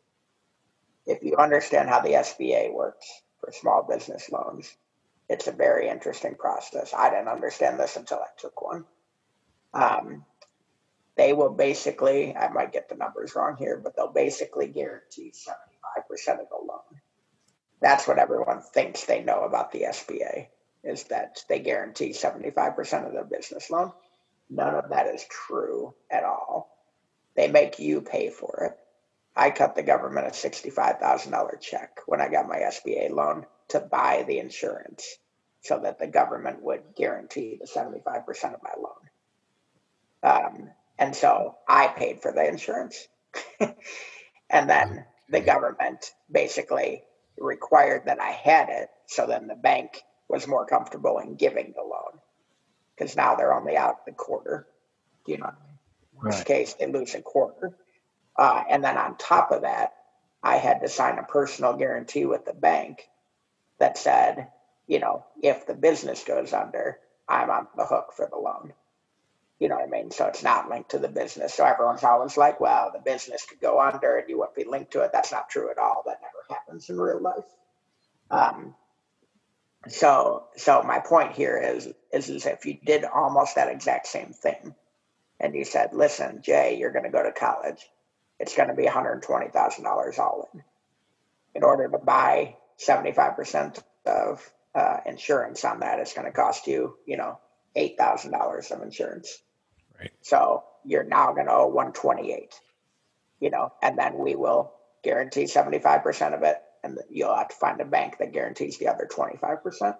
If you understand how the SBA works for small business loans, it's a very interesting process. I didn't understand this until I took one. Um, they will basically, I might get the numbers wrong here, but they'll basically guarantee 75% of the loan that's what everyone thinks they know about the SBA is that they guarantee 75% of their business loan. None of that is true at all. They make you pay for it. I cut the government a $65,000 check when I got my SBA loan to buy the insurance so that the government would guarantee the 75% of my loan. Um, and so I paid for the insurance. and then the government basically required that I had it. So then the bank was more comfortable in giving the loan because now they're only out the quarter. You know, in this right. case, they lose a quarter. Uh, and then on top of that, I had to sign a personal guarantee with the bank that said, you know, if the business goes under, I'm on the hook for the loan. You know what I mean? So it's not linked to the business. So everyone's always like, well, the business could go under and you wouldn't be linked to it. That's not true at all. That never happens in real life. Um, so, so my point here is, is, is if you did almost that exact same thing, and you said, "Listen, Jay, you're going to go to college. It's going to be $120,000 all in. In order to buy 75% of uh, insurance on that, it's going to cost you, you know, $8,000 of insurance. Right. So you're now going to owe 128, you know, and then we will guarantee 75% of it, and you'll have to find a bank that guarantees the other 25%.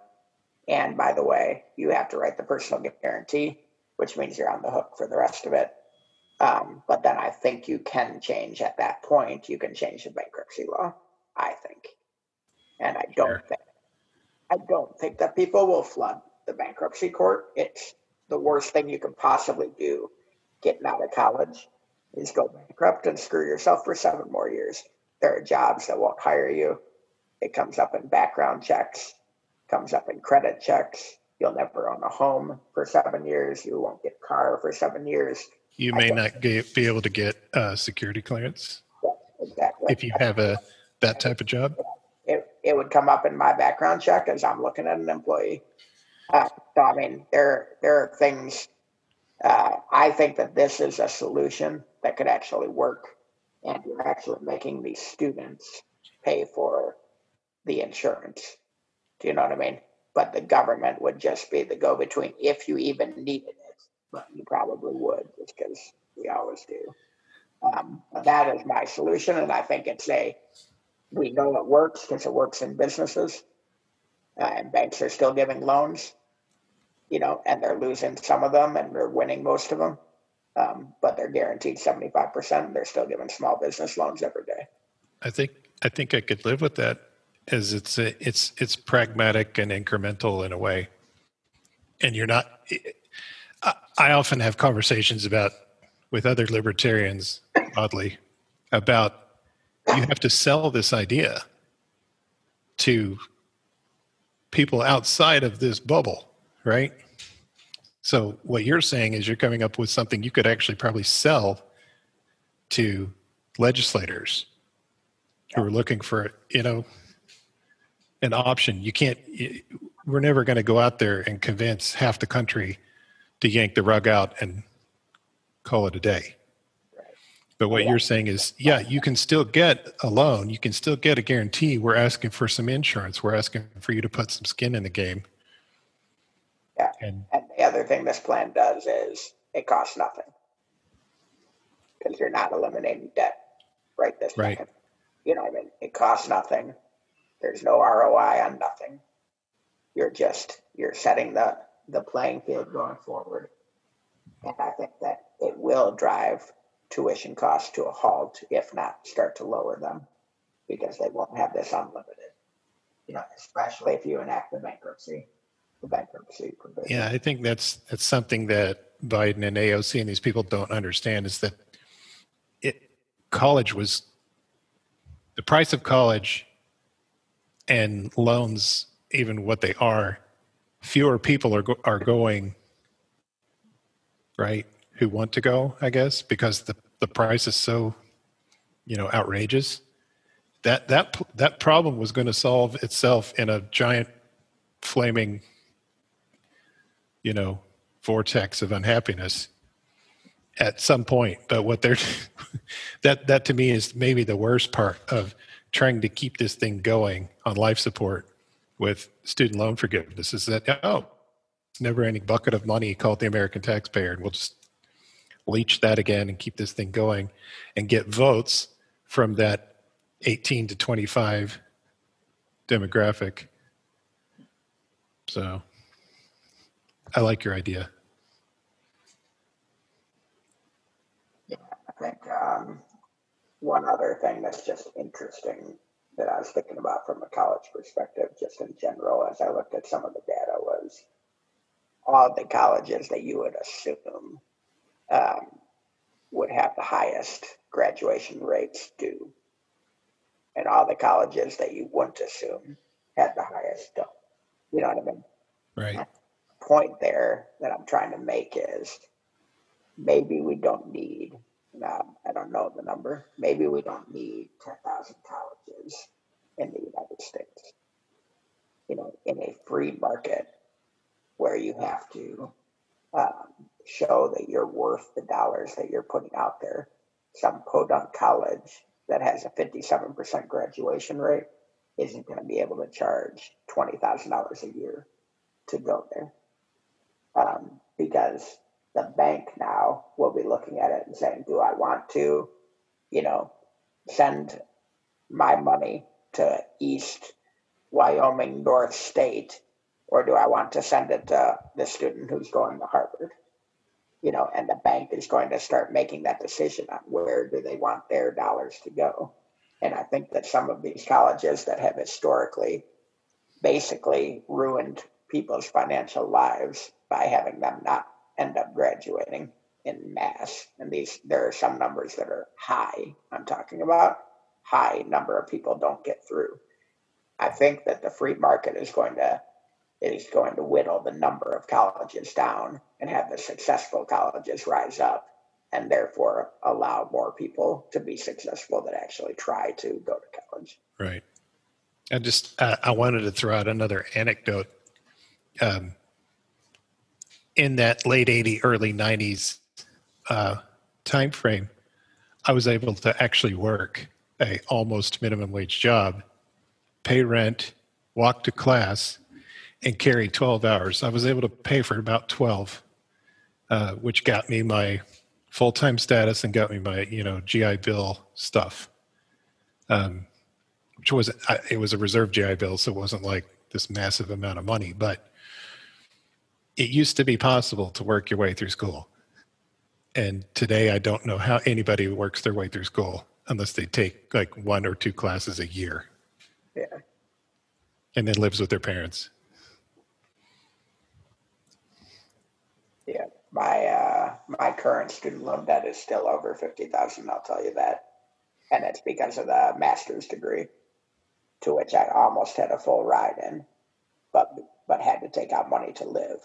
And by the way, you have to write the personal guarantee, which means you're on the hook for the rest of it. Um, but then I think you can change at that point, you can change the bankruptcy law, I think. And I don't Sure. think, I don't think that people will flood the bankruptcy court. It's the worst thing you can possibly do getting out of college is go bankrupt and screw yourself for seven more years. There are jobs that won't hire you. It comes up in background checks, comes up in credit checks. You'll never own a home for seven years. You won't get a car for seven years. You may don't- get, be able to get uh, security clearance Yeah, exactly. if you have a that type of job. it, it would come up in my background check as I'm looking at an employee. Uh, so I mean, there there are things. Uh, I think that this is a solution that could actually work, and you're actually making these students pay for the insurance. Do you know what I mean? But the government would just be the go-between if you even needed it. But you probably would, just because we always do. Um, that is my solution, and I think it's a we know it works because it works in businesses uh, and banks are still giving loans you know and they're losing some of them and they're winning most of them um, but they're guaranteed 75% and they're still giving small business loans every day I think I think I could live with that as it's a, it's it's pragmatic and incremental in a way, and you're not. I often have conversations about with other libertarians, oddly, about you have to sell this idea to people outside of this bubble, right? So what you're saying is you're coming up with something you could actually probably sell to legislators who are looking for you know an option you can't we're never going to go out there and convince half the country to yank the rug out and call it a day. But what you're saying is yeah you can still get a loan. You can still get a guarantee. We're asking for some insurance. We're asking for you to put some skin in the game. Yeah. and and the other thing this plan does is it costs nothing. Because you're not eliminating debt right this Right. second. You know what i mean? It costs nothing. There's no roi on nothing. You're just you're setting the the playing field going forward. And i think that it will drive tuition costs to a halt if not start to lower them because they won't have this unlimited you know especially if you enact the bankruptcy the bankruptcy provision. Yeah, I think that's that's something that Biden and AOC and these people don't understand is that it college was the price of college and loans, even what they are, fewer people are go, are going right who want to go, I guess, because the the price is so you know outrageous. That that that problem was going to solve itself in a giant flaming you know vortex of unhappiness at some point but what they're that that to me is maybe the worst part of trying to keep this thing going on life support with student loan forgiveness is that oh it's never ending bucket of money called the american taxpayer and we'll just leech that again and keep this thing going and get votes from that 18 to 25 demographic so I like your idea. Yeah, I think um, one other thing that's just interesting that I was thinking about from a college perspective, just in general, as I looked at some of the data, was all the colleges that you would assume um, would have the highest graduation rates do, and all the colleges that you wouldn't assume had the highest don't. You know what I mean? Right. point there that I'm trying to make is maybe we don't need, I don't know the number, maybe we don't need 10,000 colleges in the United States. You know, in a free market where you have to um, show that you're worth the dollars that you're putting out there. Some podunk college that has a 57% graduation rate isn't going to be able to charge $20,000 a year to go there um, because the bank now will be looking at it and saying, do I want to, you know, send my money to East Wyoming North State, or do I want to send it to the student who's going to Harvard? You know, and the bank is going to start making that decision on where do they want their dollars to go. And I think that some of these colleges that have historically basically ruined people's financial lives by having them not end up graduating in mass. And these there are some numbers that are high. I'm talking about high number of people don't get through. I think that the free market is going to is going to whittle the number of colleges down and have the successful colleges rise up and therefore allow more people to be successful that actually try to go to college. Right. I just uh, I wanted to throw out another anecdote. Um, in that late 80 early 90s uh, time frame i was able to actually work a almost minimum wage job pay rent walk to class and carry 12 hours. I was able to pay for about 12 uh, which got me my full-time status and got me my you know gi bill stuff. Um, which was it was a reserve gi bill so it wasn't like this massive amount of money but it used to be possible to work your way through school. And today I don't know how anybody works their way through school unless they take like one or two classes a year. Yeah. And then lives with their parents. Yeah. My uh my current student loan debt is still over fifty thousand, I'll tell you that. And it's because of the master's degree to which I almost had a full ride in, but but had to take out money to live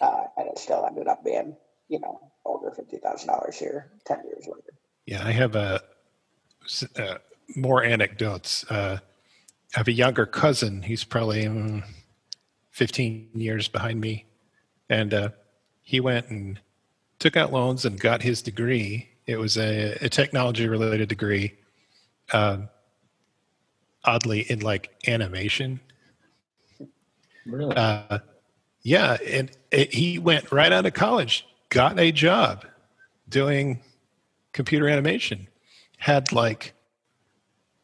uh, and it still ended up being, you know, over fifty thousand dollars here ten years later. Yeah, I have a uh, more anecdotes. Uh, I have a younger cousin. He's probably um, fifteen years behind me, and uh, he went and took out loans and got his degree. It was a, a technology-related degree. Um, oddly, in like animation. Really? Yeah, and it, he went right out of college, got a job doing computer animation, had like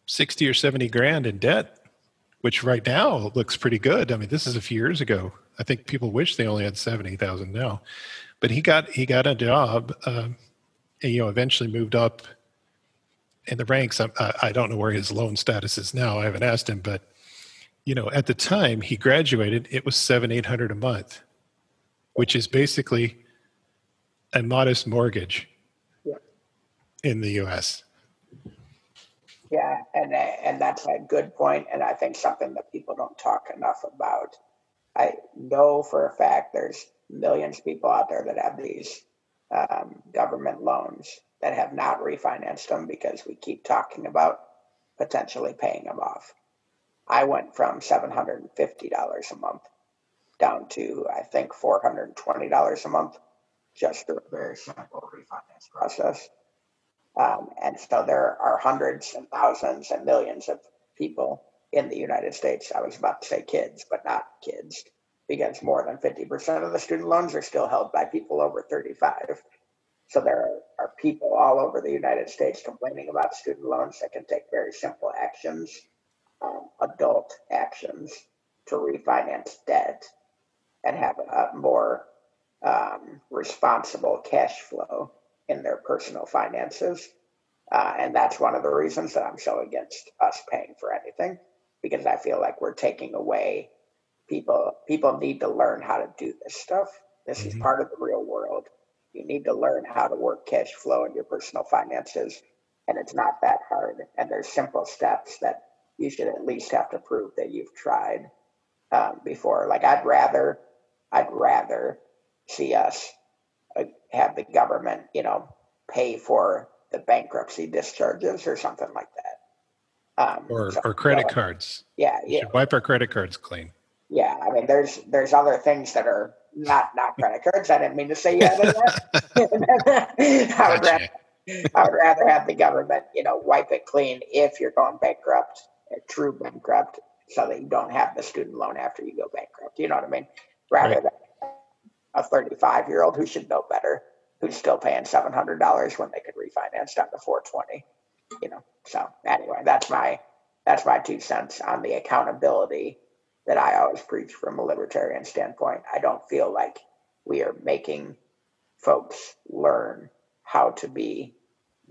60 or 70 grand in debt, which right now looks pretty good. I mean, this is a few years ago. I think people wish they only had 70,000 now. But he got he got a job um, and you know eventually moved up in the ranks. I, I don't know where his loan status is now. I haven't asked him, but you know, at the time he graduated, it was seven, eight hundred a month, which is basically a modest mortgage yeah. in the U.S. Yeah, and and that's a good point, and I think something that people don't talk enough about. I know for a fact there's millions of people out there that have these um, government loans that have not refinanced them because we keep talking about potentially paying them off. I went from $750 a month down to, I think, $420 a month just through a very simple refinance process. Um, and so there are hundreds and thousands and millions of people in the United States. I was about to say kids, but not kids, because more than 50% of the student loans are still held by people over 35. So there are, are people all over the United States complaining about student loans that can take very simple actions um, adult actions to refinance debt and have a more um, responsible cash flow in their personal finances. Uh, and that's one of the reasons that I'm so against us paying for anything because I feel like we're taking away people. People need to learn how to do this stuff. This mm-hmm. is part of the real world. You need to learn how to work cash flow in your personal finances, and it's not that hard. And there's simple steps that you should at least have to prove that you've tried um, before. Like I'd rather, I'd rather see us uh, have the government, you know, pay for the bankruptcy discharges or something like that. Um, or so, or credit you know, cards. Yeah, yeah. Should wipe our credit cards clean. Yeah, I mean, there's there's other things that are not not credit cards. I didn't mean to say yeah. I, would rather, I would rather have the government, you know, wipe it clean if you're going bankrupt true bankrupt so that you don't have the student loan after you go bankrupt. You know what I mean? Rather right. than a 35 year old who should know better, who's still paying $700 when they could refinance down to 420. you know. So anyway, that's my that's my two cents on the accountability that I always preach from a libertarian standpoint. I don't feel like we are making folks learn how to be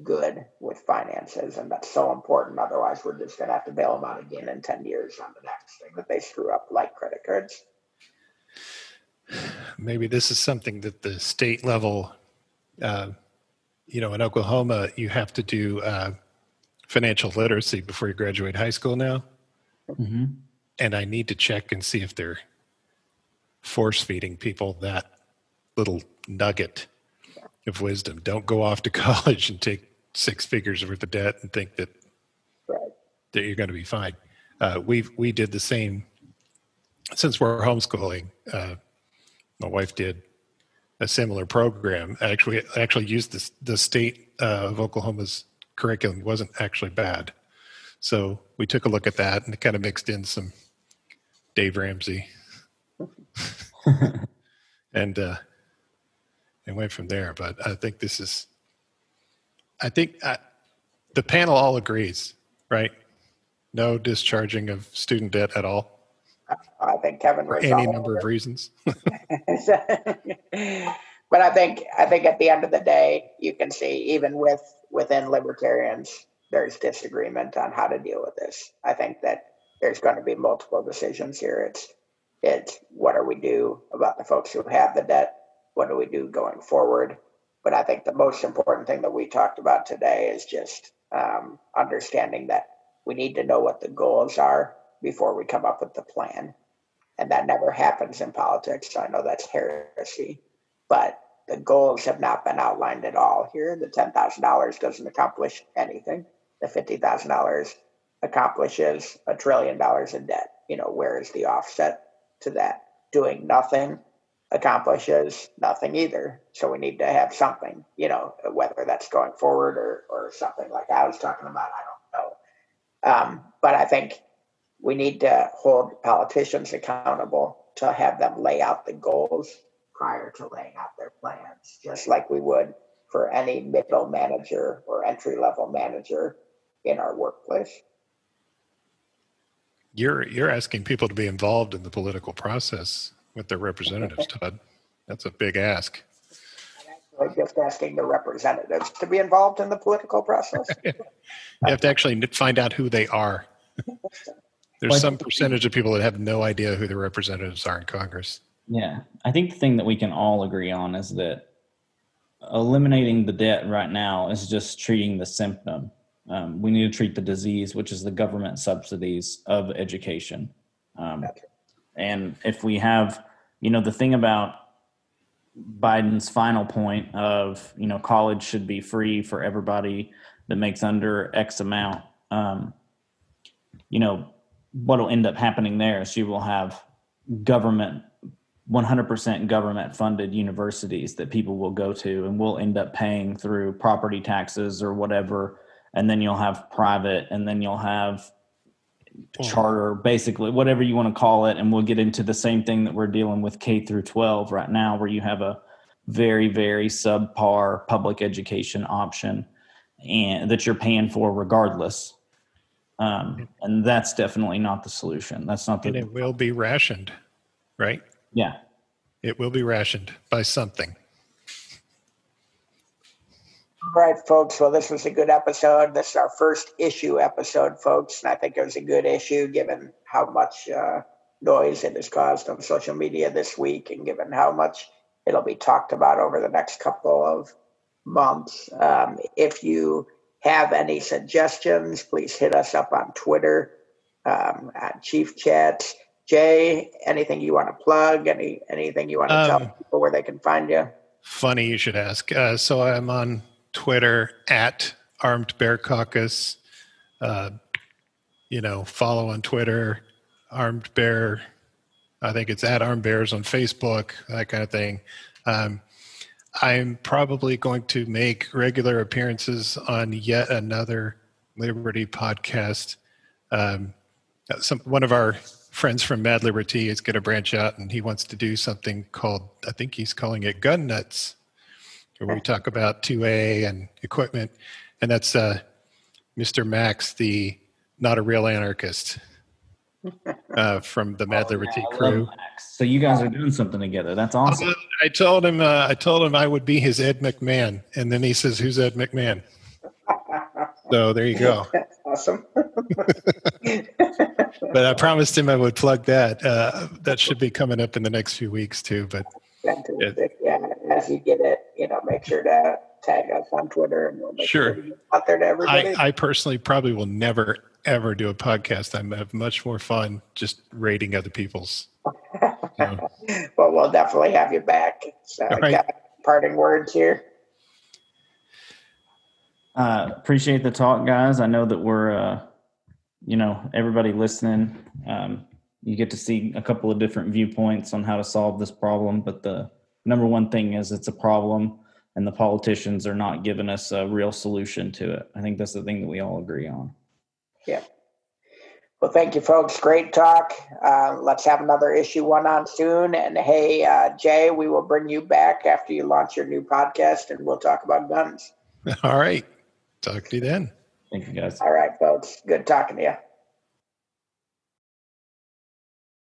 good with finances, and that's so important. Otherwise, we're just going to have to bail them out again in 10 years on the next thing that they screw up, like credit cards. Maybe this is something that the state level, uh, you know, in Oklahoma, you have to do uh, financial literacy before you graduate high school now. Mm-hmm. And I need to check and see if they're force feeding people that little nugget of wisdom. Don't go off to college and take six figures worth of debt and think that Right. that you're going to be fine. Uh, we we did the same since we're homeschooling. Uh, my wife did a similar program. Actually, actually used the the state uh, of Oklahoma's curriculum It wasn't actually bad. So we took a look at that and kind of mixed in some Dave Ramsey and uh, and went from there. But I think this is, I think uh, the panel all agrees, right? No discharging of student debt at all I think Kevin for any number of reasons. but I think I think at the end of the day, you can see even with within libertarians, there's disagreement on how to deal with this. I think that there's going to be multiple decisions here. It's it's what do we do about the folks who have the debt? What do we do going forward? But I think the most important thing that we talked about today is just um, understanding that we need to know what the goals are before we come up with the plan. And that never happens in politics. So I know that's heresy, but the goals have not been outlined at all here. The $10,000 doesn't accomplish anything. The $50,000 accomplishes a trillion dollars in debt. You know, where is the offset to that? Doing nothing accomplishes nothing either. So we need to have something, you know, whether that's going forward or, or something like I was talking about, I don't know. Um, but I think we need to hold politicians accountable to have them lay out the goals prior to laying out their plans, just like we would for any middle manager or entry level manager in our workplace. You're you're asking people to be involved in the political process with their representatives, Todd. That's a big ask. Like just asking the representatives to be involved in the political process. You have to actually find out who they are. There's some percentage of people that have no idea who the representatives are in Congress. Yeah, I think the thing that we can all agree on is that eliminating the debt right now is just treating the symptom. Um, we need to treat the disease, which is the government subsidies of education. Um, That's right. And if we have, you know, the thing about Biden's final point of, you know, college should be free for everybody that makes under X amount, um, you know, what will end up happening there is you will have government 100% government funded universities that people will go to and will end up paying through property taxes or whatever. And then you'll have private and then you'll have charter basically whatever you want to call it and we'll get into the same thing that we're dealing with K through 12 right now where you have a very very subpar public education option and that you're paying for regardless. Um, and that's definitely not the solution. That's not And the it will be rationed, right? yeah. It will be rationed by something. All right, folks. Well, this was a good episode. This is our first issue episode, folks. And I think it was a good issue given how much uh, noise it has caused on social media this week and given how much it'll be talked about over the next couple of months. Um, if you have any suggestions, please hit us up on Twitter um, at Chief Chats. Jay, anything you want to plug? Any anything you want to tell Um, people where they can find you? Funny you should ask. Uh, so I'm on Twitter at Armed Bear Caucus. Uh, you know, follow on Twitter, Armed Bear. I think it's at Armed Bears on Facebook, that kind of thing. Um, I'm probably going to make regular appearances on yet another Liberty podcast. Um, some one of our friends from Mad Liberty is going to branch out, and he wants to do something called I think he's calling it Gun Nuts, where we talk about 2A and equipment, and that's uh, Mr. Max, the not a real anarchist uh, from the Mad Liberty I love crew. So you guys are doing something together. That's awesome. I told him uh, I told him I would be his Ed McMahon, and then he says, "Who's Ed McMahon?" So there you go. Awesome. But I promised him I would plug that. Uh, that should be coming up in the next few weeks too. But Fantastic. Yeah, as you get it, you know, make sure to tag us on Twitter and we'll make Sure. sure, to it out there to everybody. I, I personally probably will never ever do a podcast. I have much more fun just rating other people's. So, but we'll definitely have you back. So, All right. got parting words here. Uh, appreciate the talk, guys. I know that we're, uh, you know, everybody listening. Um, you get to see a couple of different viewpoints on how to solve this problem, but the number one thing is it's a problem, and the politicians are not giving us a real solution to it. I think that's the thing that we all agree on. Yeah. Well, thank you, folks. Great talk. Uh, let's have another issue one on soon. And hey, uh, Jay, we will bring you back after you launch your new podcast and we'll talk about guns. all right. Talk to you then. Thank you, guys. All right, folks. Good talking to you.